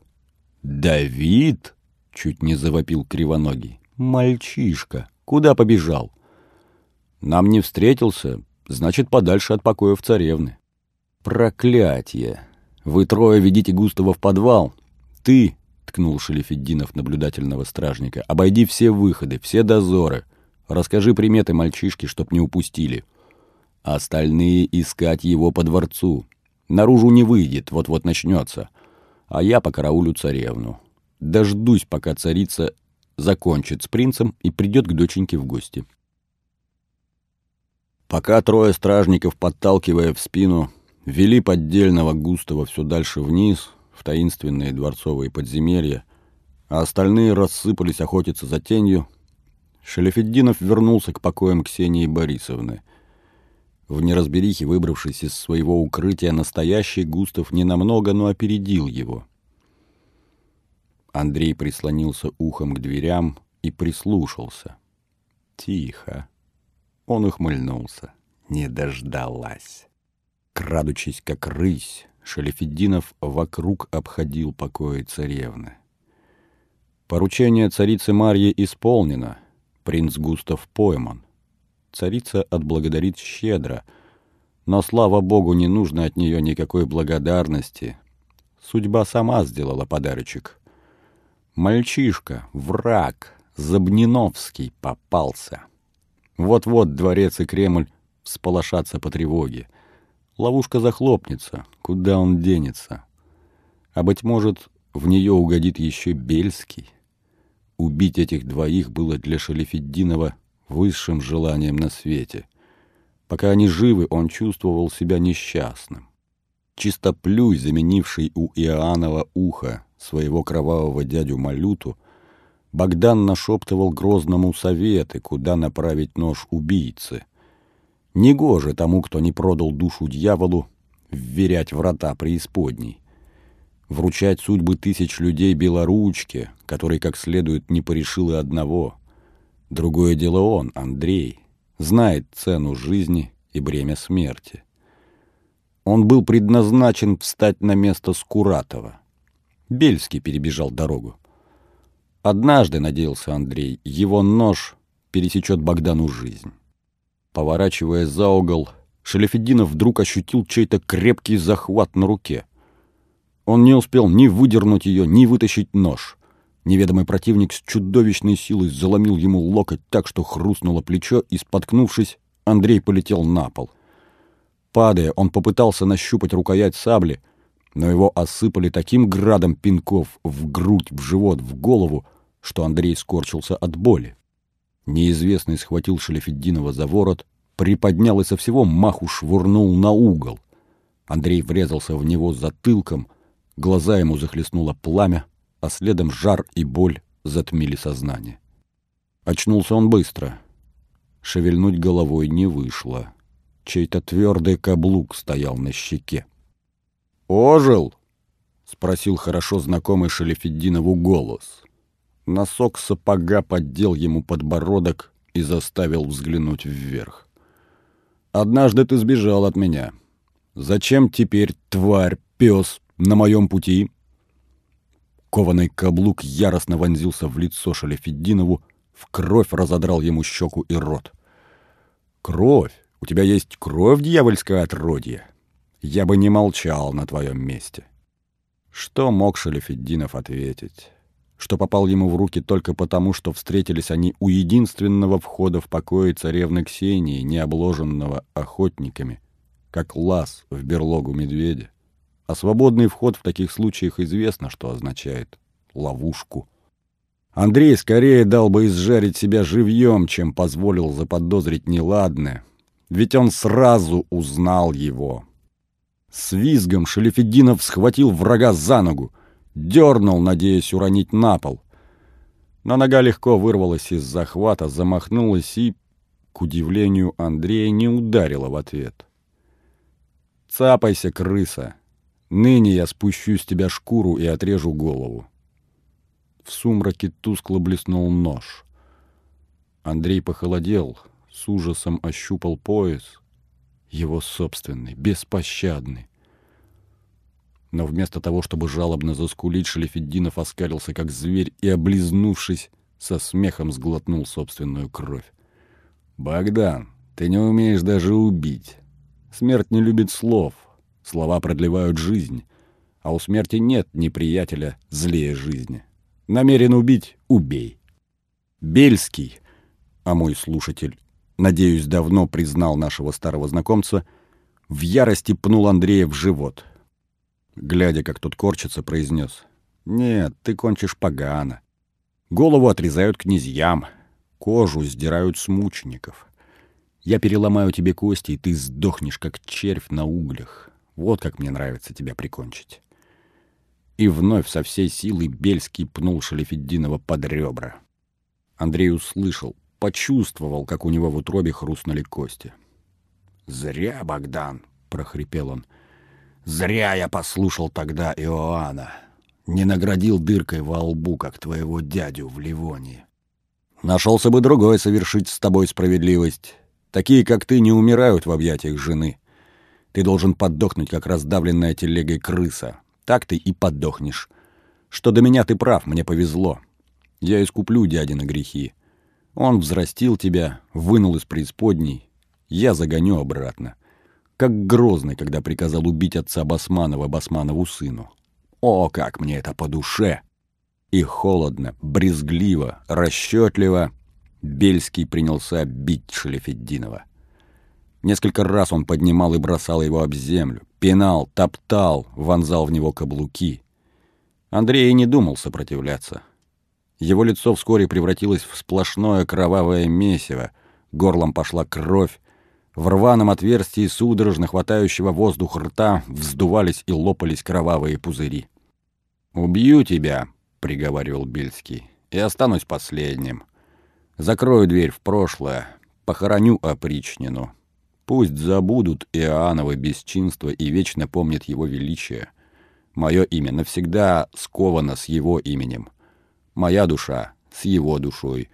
«Давид?» — чуть не завопил кривоногий. «Мальчишка! Куда побежал?» «Нам не встретился, значит, подальше от покоев царевны». «Проклятие! Вы трое ведите Густава в подвал. Ты, — ткнул Шелефеддинов наблюдательного стражника, — обойди все выходы, все дозоры. Расскажи приметы мальчишки, чтоб не упустили. Остальные искать его по дворцу. Наружу не выйдет, вот-вот начнется. А я по караулю царевну. Дождусь, пока царица закончит с принцем и придет к доченьке в гости». Пока трое стражников, подталкивая в спину, вели поддельного Густава все дальше вниз, в таинственные дворцовые подземелья, а остальные рассыпались охотиться за тенью, Шелефеддинов вернулся к покоям Ксении Борисовны. В неразберихе, выбравшись из своего укрытия, настоящий Густав ненамного, но опередил его. Андрей прислонился ухом к дверям и прислушался. Тихо. Он ухмыльнулся. Не дождалась. Крадучись, как рысь, Шалефеддинов вокруг обходил покои царевны. Поручение царицы Марьи исполнено, принц Густав пойман. Царица отблагодарит щедро, но, слава богу, не нужно от нее никакой благодарности. Судьба сама сделала подарочек. Мальчишка, враг, Забниновский попался. Вот-вот дворец и Кремль всполошатся по тревоге — Ловушка захлопнется, куда он денется. А, быть может, в нее угодит еще Бельский. Убить этих двоих было для Шалифеддинова высшим желанием на свете. Пока они живы, он чувствовал себя несчастным. Чистоплюй, заменивший у Иоаннова ухо своего кровавого дядю Малюту, Богдан нашептывал грозному советы, куда направить нож убийцы — Негоже тому, кто не продал душу дьяволу, вверять врата преисподней. Вручать судьбы тысяч людей белоручке, который как следует не порешил и одного. Другое дело он, Андрей, знает цену жизни и бремя смерти. Он был предназначен встать на место Скуратова. Бельский перебежал дорогу. Однажды, надеялся Андрей, его нож пересечет Богдану жизнь. Поворачивая за угол, Шалефеддинов вдруг ощутил чей-то крепкий захват на руке. Он не успел ни выдернуть ее, ни вытащить нож. Неведомый противник с чудовищной силой заломил ему локоть так, что хрустнуло плечо, и, споткнувшись, Андрей полетел на пол. Падая, он попытался нащупать рукоять сабли, но его осыпали таким градом пинков в грудь, в живот, в голову, что Андрей скорчился от боли. Неизвестный схватил Шалефеддинова за ворот, приподнял и со всего маху швырнул на угол. Андрей врезался в него затылком, глаза ему захлестнуло пламя, а следом жар и боль затмили сознание. Очнулся он быстро. Шевельнуть головой не вышло. Чей-то твердый каблук стоял на щеке. «Ожил?» — спросил хорошо знакомый Шалефеддинову голос. Носок сапога поддел ему подбородок и заставил взглянуть вверх. «Однажды ты сбежал от меня. Зачем теперь, тварь, пес, на моем пути?» Кованый каблук яростно вонзился в лицо Шалефеддинову, в кровь разодрал ему щеку и рот. «Кровь! У тебя есть кровь дьявольское отродье! Я бы не молчал на твоем месте!» Что мог Шалефеддинов ответить? Что попал ему в руки только потому, что встретились они у единственного входа в покое царевны Ксении, не обложенного охотниками, как лаз в берлогу медведя. А свободный вход в таких случаях известно, что означает ловушку. Андрей скорее дал бы изжарить себя живьем, чем позволил заподозрить неладное, ведь он сразу узнал его. С визгом Шелефединов схватил врага за ногу, дернул, надеясь уронить на пол. Но нога легко вырвалась из захвата, замахнулась и, к удивлению Андрея, не ударила в ответ. «Цапайся, крыса!» Ныне я спущу с тебя шкуру и отрежу голову. В сумраке тускло блеснул нож. Андрей похолодел, с ужасом ощупал пояс. Его собственный, беспощадный. Но вместо того, чтобы жалобно заскулить, Шалефеддинов оскалился, как зверь, и, облизнувшись, со смехом сглотнул собственную кровь. «Богдан, ты не умеешь даже убить. Смерть не любит слов, Слова продлевают жизнь, а у смерти нет неприятеля злее жизни. Намерен убить — убей. Бельский, а мой слушатель, надеюсь, давно признал нашего старого знакомца, в ярости пнул Андрея в живот. Глядя, как тот корчится, произнес. «Нет, ты кончишь погано. Голову отрезают князьям, кожу сдирают с мучеников. Я переломаю тебе кости, и ты сдохнешь, как червь на углях. Вот как мне нравится тебя прикончить. И вновь со всей силы Бельский пнул Шалефеддинова под ребра. Андрей услышал, почувствовал, как у него в утробе хрустнули кости. «Зря, Богдан!» — прохрипел он. «Зря я послушал тогда Иоанна. Не наградил дыркой во лбу, как твоего дядю в Ливонии. Нашелся бы другой совершить с тобой справедливость. Такие, как ты, не умирают в объятиях жены. Ты должен подохнуть, как раздавленная телегой крыса. Так ты и подохнешь. Что до меня ты прав, мне повезло. Я искуплю дядины грехи. Он взрастил тебя, вынул из преисподней. Я загоню обратно. Как Грозный, когда приказал убить отца Басманова Басманову сыну. О, как мне это по душе! И холодно, брезгливо, расчетливо Бельский принялся бить Шелефеддинова. Несколько раз он поднимал и бросал его об землю, пинал, топтал, вонзал в него каблуки. Андрей и не думал сопротивляться. Его лицо вскоре превратилось в сплошное кровавое месиво, горлом пошла кровь, в рваном отверстии судорожно хватающего воздух рта вздувались и лопались кровавые пузыри. «Убью тебя», — приговаривал Бельский, — «и останусь последним. Закрою дверь в прошлое, похороню опричнину». Пусть забудут Иоанновы бесчинства и вечно помнят его величие. Мое имя навсегда сковано с его именем. Моя душа с его душой.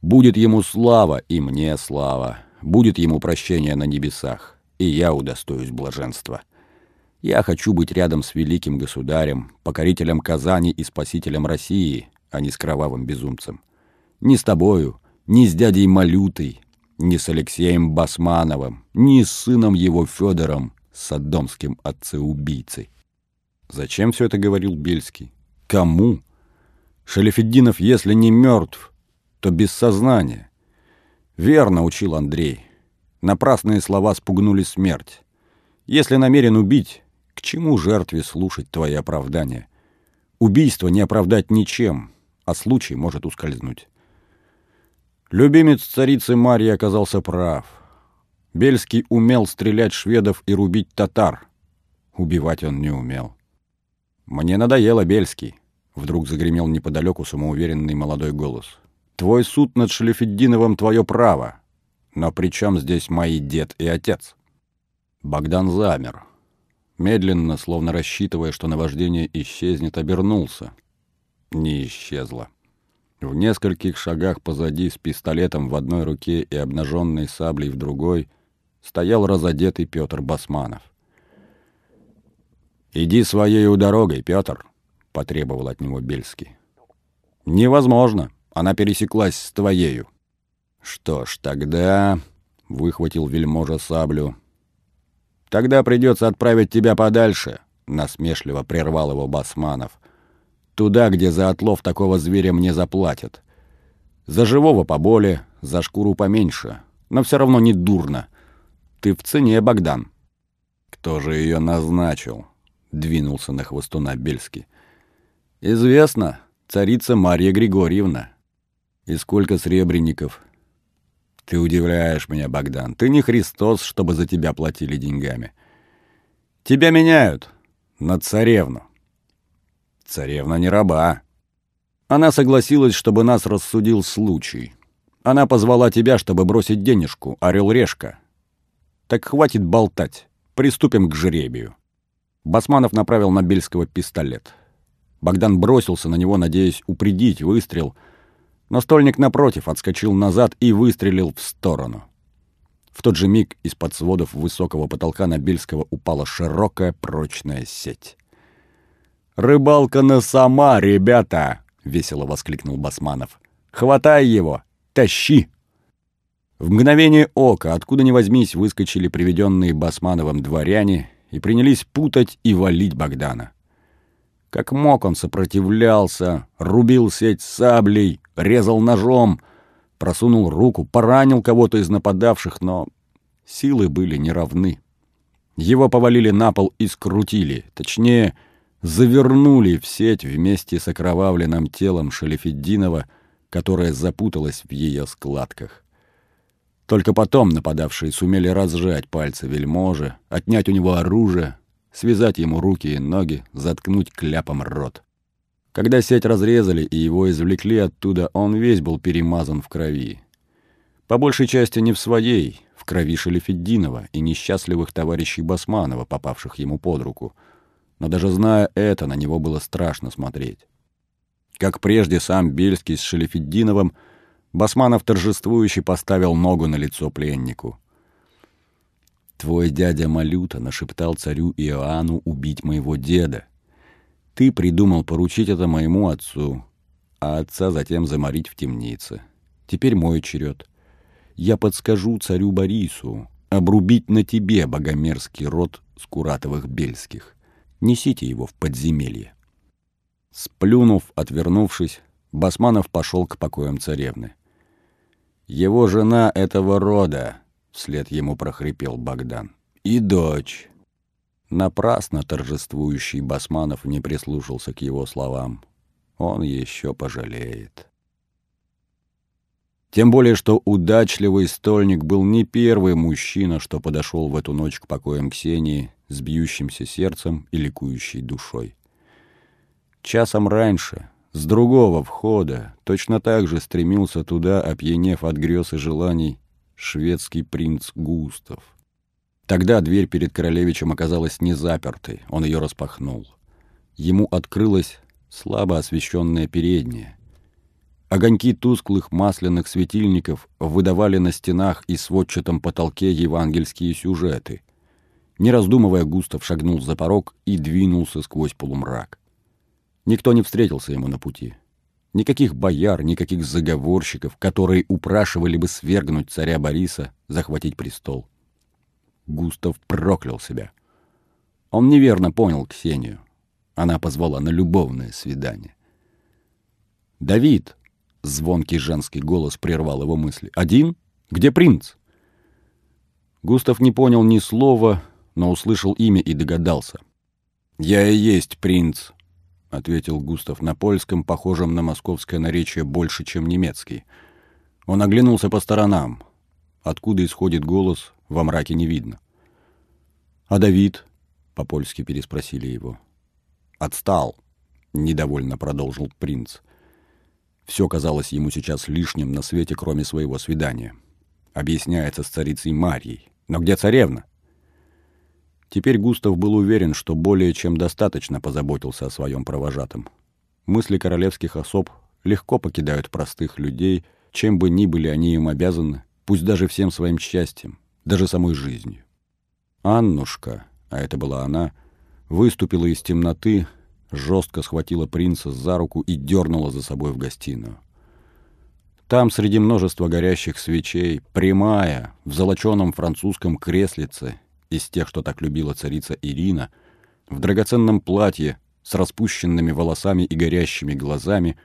Будет ему слава, и мне слава. Будет ему прощение на небесах, и я удостоюсь блаженства. Я хочу быть рядом с великим государем, покорителем Казани и спасителем России, а не с кровавым безумцем. Не с тобою, не с дядей Малютой, не с Алексеем Басмановым, не с сыном его Федором, садомским отцеубийцей. Зачем все это говорил Бельский? Кому? Шалифеддинов, если не мертв, то без сознания. Верно учил Андрей. Напрасные слова спугнули смерть. Если намерен убить, к чему жертве слушать твои оправдания? Убийство не оправдать ничем, а случай может ускользнуть. Любимец царицы Марьи оказался прав. Бельский умел стрелять шведов и рубить татар. Убивать он не умел. «Мне надоело, Бельский», — вдруг загремел неподалеку самоуверенный молодой голос. Твой суд над Шлефеддиновым — твое право. Но при чем здесь мои дед и отец?» Богдан замер. Медленно, словно рассчитывая, что наваждение исчезнет, обернулся. Не исчезло. В нескольких шагах позади, с пистолетом в одной руке и обнаженной саблей в другой, стоял разодетый Петр Басманов. «Иди своей дорогой, Петр», — потребовал от него Бельский. «Невозможно», она пересеклась с твоею. Что ж, тогда... — выхватил вельможа саблю. «Тогда придется отправить тебя подальше», — насмешливо прервал его Басманов. «Туда, где за отлов такого зверя мне заплатят. За живого поболе, за шкуру поменьше, но все равно не дурно. Ты в цене, Богдан». «Кто же ее назначил?» — двинулся на хвостуна Бельский. «Известно, царица Марья Григорьевна». И сколько сребреников? Ты удивляешь меня, Богдан. Ты не Христос, чтобы за тебя платили деньгами. Тебя меняют на царевну. Царевна не раба. Она согласилась, чтобы нас рассудил случай. Она позвала тебя, чтобы бросить денежку, орел-решка. Так хватит болтать. Приступим к жребию. Басманов направил на Бельского пистолет. Богдан бросился на него, надеясь упредить выстрел — но стольник напротив отскочил назад и выстрелил в сторону. В тот же миг из-под сводов высокого потолка на Бельского упала широкая прочная сеть. «Рыбалка на сама, ребята!» — весело воскликнул Басманов. «Хватай его! Тащи!» В мгновение ока, откуда ни возьмись, выскочили приведенные Басмановым дворяне и принялись путать и валить Богдана. Как мог он сопротивлялся, рубил сеть саблей, резал ножом, просунул руку, поранил кого-то из нападавших, но силы были неравны. Его повалили на пол и скрутили, точнее, завернули в сеть вместе с окровавленным телом Шалифеддинова, которое запуталось в ее складках. Только потом нападавшие сумели разжать пальцы вельможи, отнять у него оружие, связать ему руки и ноги, заткнуть кляпом рот. Когда сеть разрезали и его извлекли оттуда, он весь был перемазан в крови. По большей части не в своей, в крови Шелефеддинова и несчастливых товарищей Басманова, попавших ему под руку. Но даже зная это, на него было страшно смотреть. Как прежде сам Бельский с Шелефеддиновым, Басманов торжествующе поставил ногу на лицо пленнику. Твой дядя Малюта нашептал царю Иоанну убить моего деда. Ты придумал поручить это моему отцу, а отца затем заморить в темнице. Теперь мой черед. Я подскажу царю Борису обрубить на тебе богомерзкий род Скуратовых-Бельских. Несите его в подземелье. Сплюнув, отвернувшись, Басманов пошел к покоям царевны. Его жена этого рода, вслед ему прохрипел Богдан. «И дочь!» Напрасно торжествующий Басманов не прислушался к его словам. Он еще пожалеет. Тем более, что удачливый стольник был не первый мужчина, что подошел в эту ночь к покоям Ксении с бьющимся сердцем и ликующей душой. Часом раньше, с другого входа, точно так же стремился туда, опьянев от грез и желаний, шведский принц Густав. Тогда дверь перед королевичем оказалась не запертой, он ее распахнул. Ему открылась слабо освещенная передняя. Огоньки тусклых масляных светильников выдавали на стенах и сводчатом потолке евангельские сюжеты. Не раздумывая, Густав шагнул за порог и двинулся сквозь полумрак. Никто не встретился ему на пути. Никаких бояр, никаких заговорщиков, которые упрашивали бы свергнуть царя Бориса, захватить престол. Густав проклял себя. Он неверно понял Ксению. Она позвала на любовное свидание. «Давид!» — звонкий женский голос прервал его мысли. «Один? Где принц?» Густав не понял ни слова, но услышал имя и догадался. «Я и есть принц», — ответил Густав на польском, похожем на московское наречие больше, чем немецкий. Он оглянулся по сторонам. Откуда исходит голос, во мраке не видно. «А Давид?» — по-польски переспросили его. «Отстал», — недовольно продолжил принц. Все казалось ему сейчас лишним на свете, кроме своего свидания. Объясняется с царицей Марьей. Но где царевна? Теперь Густав был уверен, что более чем достаточно позаботился о своем провожатом. Мысли королевских особ легко покидают простых людей, чем бы ни были они им обязаны, пусть даже всем своим счастьем, даже самой жизнью. Аннушка, а это была она, выступила из темноты, жестко схватила принца за руку и дернула за собой в гостиную. Там, среди множества горящих свечей, прямая, в золоченом французском креслице, из тех, что так любила царица Ирина, в драгоценном платье, с распущенными волосами и горящими глазами,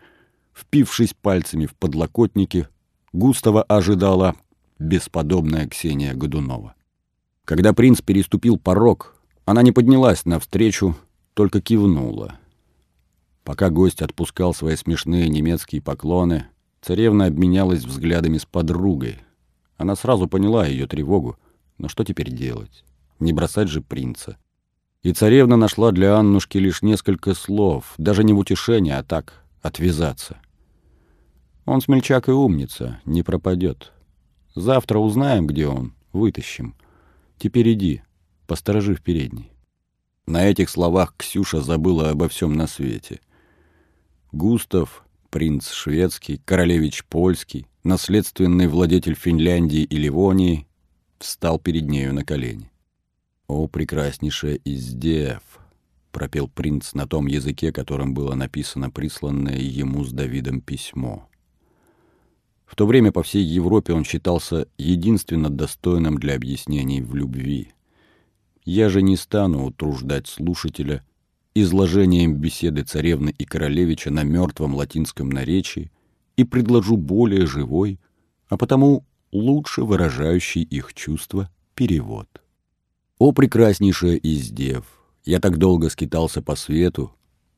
впившись пальцами в подлокотники, Густава ожидала бесподобная Ксения Годунова. Когда принц переступил порог, она не поднялась навстречу, только кивнула. Пока гость отпускал свои смешные немецкие поклоны, царевна обменялась взглядами с подругой. Она сразу поняла ее тревогу, но что теперь делать? Не бросать же принца. И царевна нашла для Аннушки лишь несколько слов, даже не в утешение, а так, отвязаться. Он смельчак и умница, не пропадет. Завтра узнаем, где он, вытащим. Теперь иди, посторожи в передней. На этих словах Ксюша забыла обо всем на свете. Густав, принц шведский, королевич польский, наследственный владетель Финляндии и Ливонии, встал перед нею на колени. «О, прекраснейшая из дев!» — пропел принц на том языке, которым было написано присланное ему с Давидом письмо. В то время по всей Европе он считался единственно достойным для объяснений в любви. Я же не стану утруждать слушателя изложением беседы царевны и королевича на мертвом латинском наречии и предложу более живой, а потому лучше выражающий их чувства перевод. «О, прекраснейшая из дев! Я так долго скитался по свету,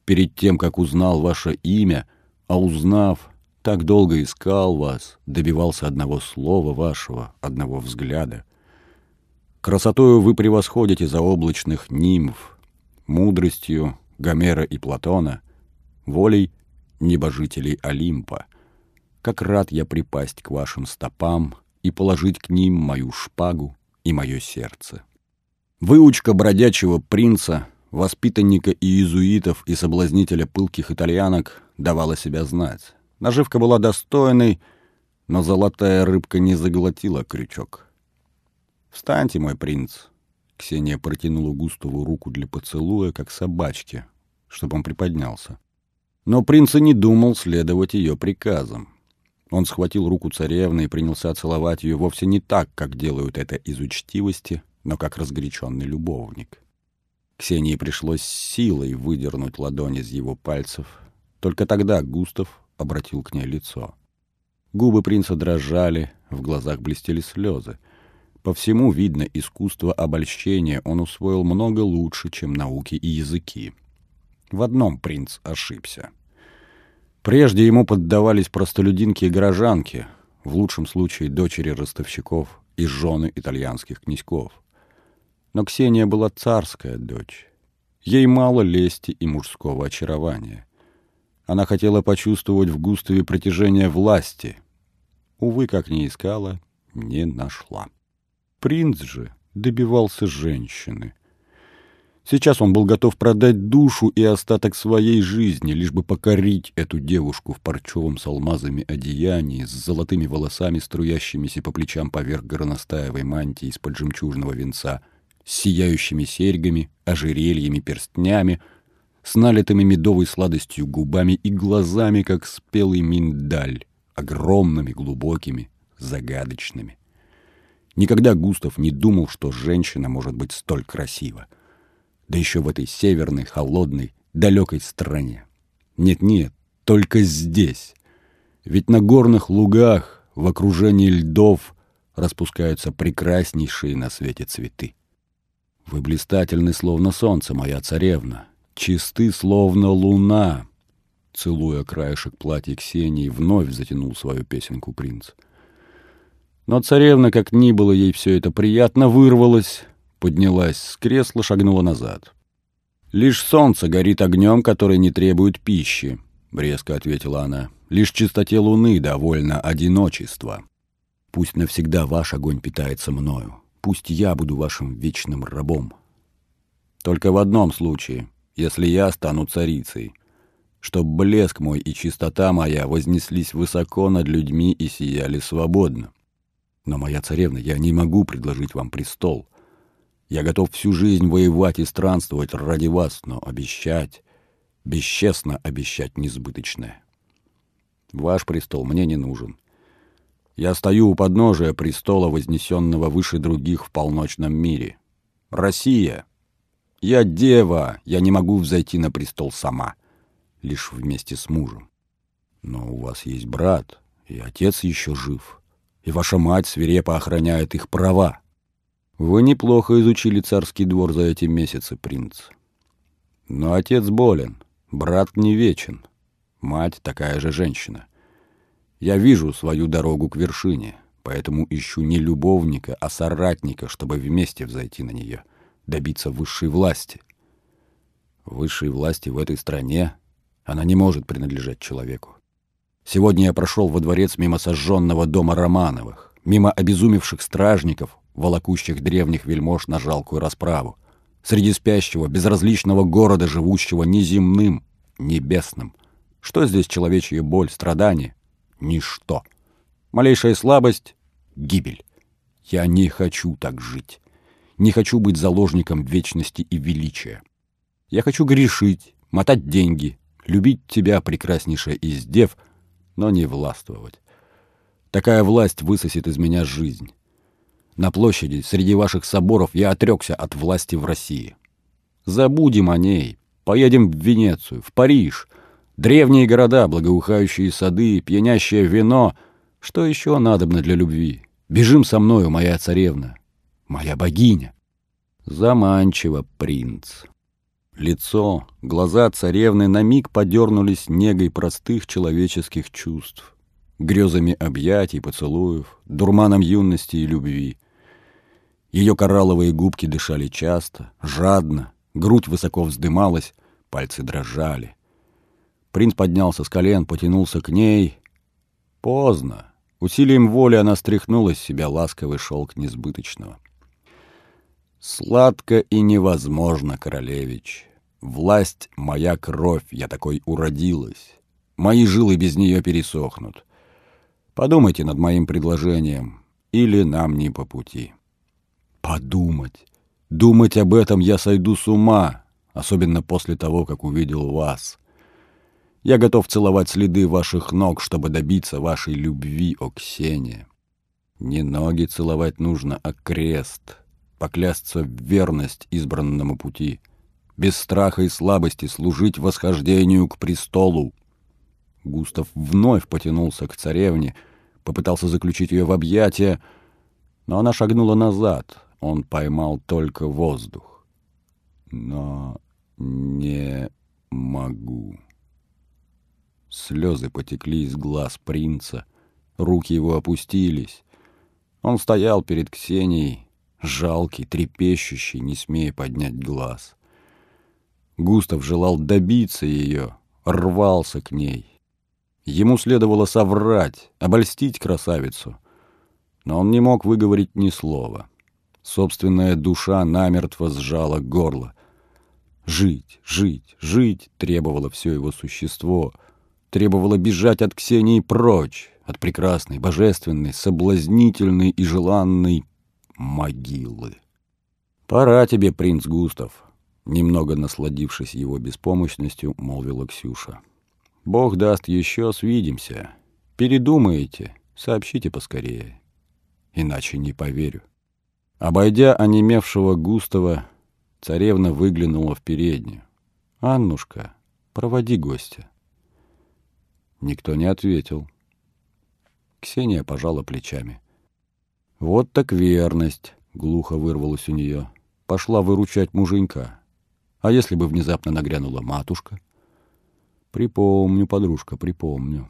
перед тем, как узнал ваше имя, а узнав, так долго искал вас, добивался одного слова вашего, одного взгляда. Красотою вы превосходите заоблачных нимф, мудростью Гомера и Платона, волей небожителей Олимпа. Как рад я припасть к вашим стопам и положить к ним мою шпагу и мое сердце. Выучка бродячего принца, воспитанника иезуитов и соблазнителя пылких итальянок давала себя знать. Наживка была достойной, но золотая рыбка не заглотила крючок. «Встаньте, мой принц!» Ксения протянула Густаву руку для поцелуя, как собачке, чтобы он приподнялся. Но принц и не думал следовать ее приказам. Он схватил руку царевны и принялся целовать ее вовсе не так, как делают это из учтивости, но как разгоряченный любовник. Ксении пришлось силой выдернуть ладонь из его пальцев. Только тогда Густав обратил к ней лицо. Губы принца дрожали, в глазах блестели слезы. По всему видно, искусство обольщения он усвоил много лучше, чем науки и языки. В одном принц ошибся. Прежде ему поддавались простолюдинки и горожанки, в лучшем случае дочери ростовщиков и жены итальянских князьков. Но Ксения была царская дочь. Ей мало лести и мужского очарования. Она хотела почувствовать в Густаве притяжение власти. Увы, как ни искала, не нашла. Принц же добивался женщины. Сейчас он был готов продать душу и остаток своей жизни, лишь бы покорить эту девушку в парчевом с алмазами одеянии, с золотыми волосами, струящимися по плечам поверх горностаевой мантии из-под жемчужного венца, с сияющими серьгами, ожерельями, перстнями, с налитыми медовой сладостью губами и глазами, как спелый миндаль, огромными, глубокими, загадочными. Никогда Густав не думал, что женщина может быть столь красива да еще в этой северной, холодной, далекой стране. Нет-нет, только здесь. Ведь на горных лугах, в окружении льдов, распускаются прекраснейшие на свете цветы. Вы блистательны, словно солнце, моя царевна, чисты, словно луна. Целуя краешек платья Ксении, вновь затянул свою песенку принц. Но царевна, как ни было ей все это приятно, вырвалась, поднялась с кресла, шагнула назад. «Лишь солнце горит огнем, который не требует пищи», — резко ответила она. «Лишь чистоте луны довольно одиночество. Пусть навсегда ваш огонь питается мною. Пусть я буду вашим вечным рабом. Только в одном случае, если я стану царицей, чтоб блеск мой и чистота моя вознеслись высоко над людьми и сияли свободно. Но, моя царевна, я не могу предложить вам престол. Я готов всю жизнь воевать и странствовать ради вас, но обещать, бесчестно обещать несбыточное. Ваш престол мне не нужен. Я стою у подножия престола, вознесенного выше других в полночном мире. Россия! Я дева, я не могу взойти на престол сама, лишь вместе с мужем. Но у вас есть брат, и отец еще жив, и ваша мать свирепо охраняет их права. Вы неплохо изучили царский двор за эти месяцы, принц. Но отец болен, брат не вечен, мать такая же женщина. Я вижу свою дорогу к вершине, поэтому ищу не любовника, а соратника, чтобы вместе взойти на нее, добиться высшей власти. Высшей власти в этой стране она не может принадлежать человеку. Сегодня я прошел во дворец мимо сожженного дома Романовых, мимо обезумевших стражников, волокущих древних вельмож на жалкую расправу, среди спящего, безразличного города, живущего неземным, небесным. Что здесь человечья боль, страдание? Ничто. Малейшая слабость — гибель. Я не хочу так жить. Не хочу быть заложником вечности и величия. Я хочу грешить, мотать деньги, любить тебя, прекраснейшая из дев, но не властвовать. Такая власть высосет из меня жизнь. На площади, среди ваших соборов, я отрекся от власти в России. Забудем о ней. Поедем в Венецию, в Париж. Древние города, благоухающие сады, пьянящее вино. Что еще надобно для любви? Бежим со мною, моя царевна, моя богиня. Заманчиво, принц. Лицо, глаза царевны на миг подернулись негой простых человеческих чувств грезами объятий, поцелуев, дурманом юности и любви. Ее коралловые губки дышали часто, жадно, грудь высоко вздымалась, пальцы дрожали. Принц поднялся с колен, потянулся к ней. Поздно. Усилием воли она стряхнула с себя ласковый шелк несбыточного. «Сладко и невозможно, королевич. Власть — моя кровь, я такой уродилась. Мои жилы без нее пересохнут. Подумайте над моим предложением, или нам не по пути. Подумать. Думать об этом я сойду с ума, особенно после того, как увидел вас. Я готов целовать следы ваших ног, чтобы добиться вашей любви, о Ксения. Не ноги целовать нужно, а крест. Поклясться в верность избранному пути. Без страха и слабости служить восхождению к престолу. Густав вновь потянулся к царевне, попытался заключить ее в объятия, но она шагнула назад. Он поймал только воздух. Но не могу. Слезы потекли из глаз принца, руки его опустились. Он стоял перед Ксенией, жалкий, трепещущий, не смея поднять глаз. Густав желал добиться ее, рвался к ней. Ему следовало соврать, обольстить красавицу. Но он не мог выговорить ни слова. Собственная душа намертво сжала горло. Жить, жить, жить требовало все его существо, требовало бежать от Ксении прочь, от прекрасной, божественной, соблазнительной и желанной могилы. «Пора тебе, принц Густав», — немного насладившись его беспомощностью, молвила Ксюша. «Бог даст, еще свидимся. Передумаете, сообщите поскорее. Иначе не поверю». Обойдя онемевшего Густава, царевна выглянула в переднюю. «Аннушка, проводи гостя». Никто не ответил. Ксения пожала плечами. «Вот так верность!» — глухо вырвалась у нее. «Пошла выручать муженька. А если бы внезапно нагрянула матушка?» «Припомню, подружка, припомню».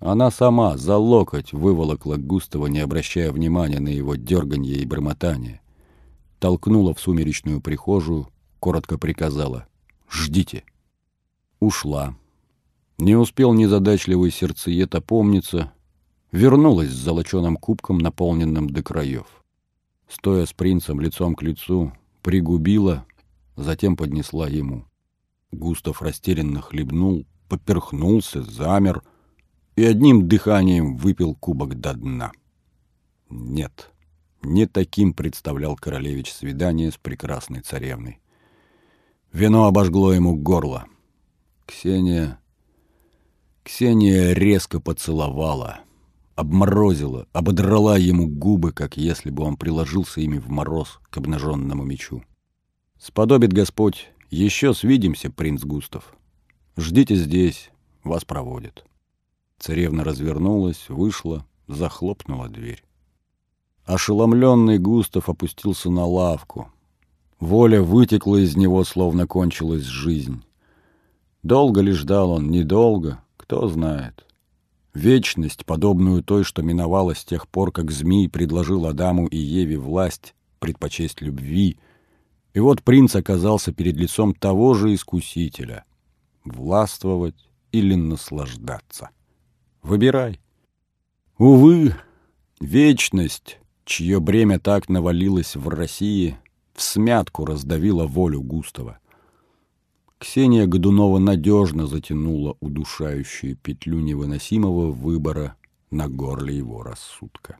Она сама за локоть выволокла Густава, не обращая внимания на его дерганье и бормотание. Толкнула в сумеречную прихожую, коротко приказала «Ждите». Ушла. Не успел незадачливый сердцеед опомниться, вернулась с золоченым кубком, наполненным до краев. Стоя с принцем лицом к лицу, пригубила, затем поднесла ему. Густав растерянно хлебнул, поперхнулся, замер и одним дыханием выпил кубок до дна. Нет, не таким представлял королевич свидание с прекрасной царевной. Вино обожгло ему горло. Ксения... Ксения резко поцеловала — обморозила, ободрала ему губы, как если бы он приложился ими в мороз к обнаженному мечу. «Сподобит Господь, еще свидимся, принц Густав. Ждите здесь, вас проводят». Царевна развернулась, вышла, захлопнула дверь. Ошеломленный Густав опустился на лавку. Воля вытекла из него, словно кончилась жизнь. Долго ли ждал он, недолго, кто знает. Вечность, подобную той, что миновала с тех пор, как змей предложил Адаму и Еве власть, предпочесть любви. И вот принц оказался перед лицом того же искусителя. Властвовать или наслаждаться. Выбирай. Увы, вечность, чье бремя так навалилось в России, в смятку раздавила волю Густава. Ксения Годунова надежно затянула удушающую петлю невыносимого выбора на горле его рассудка.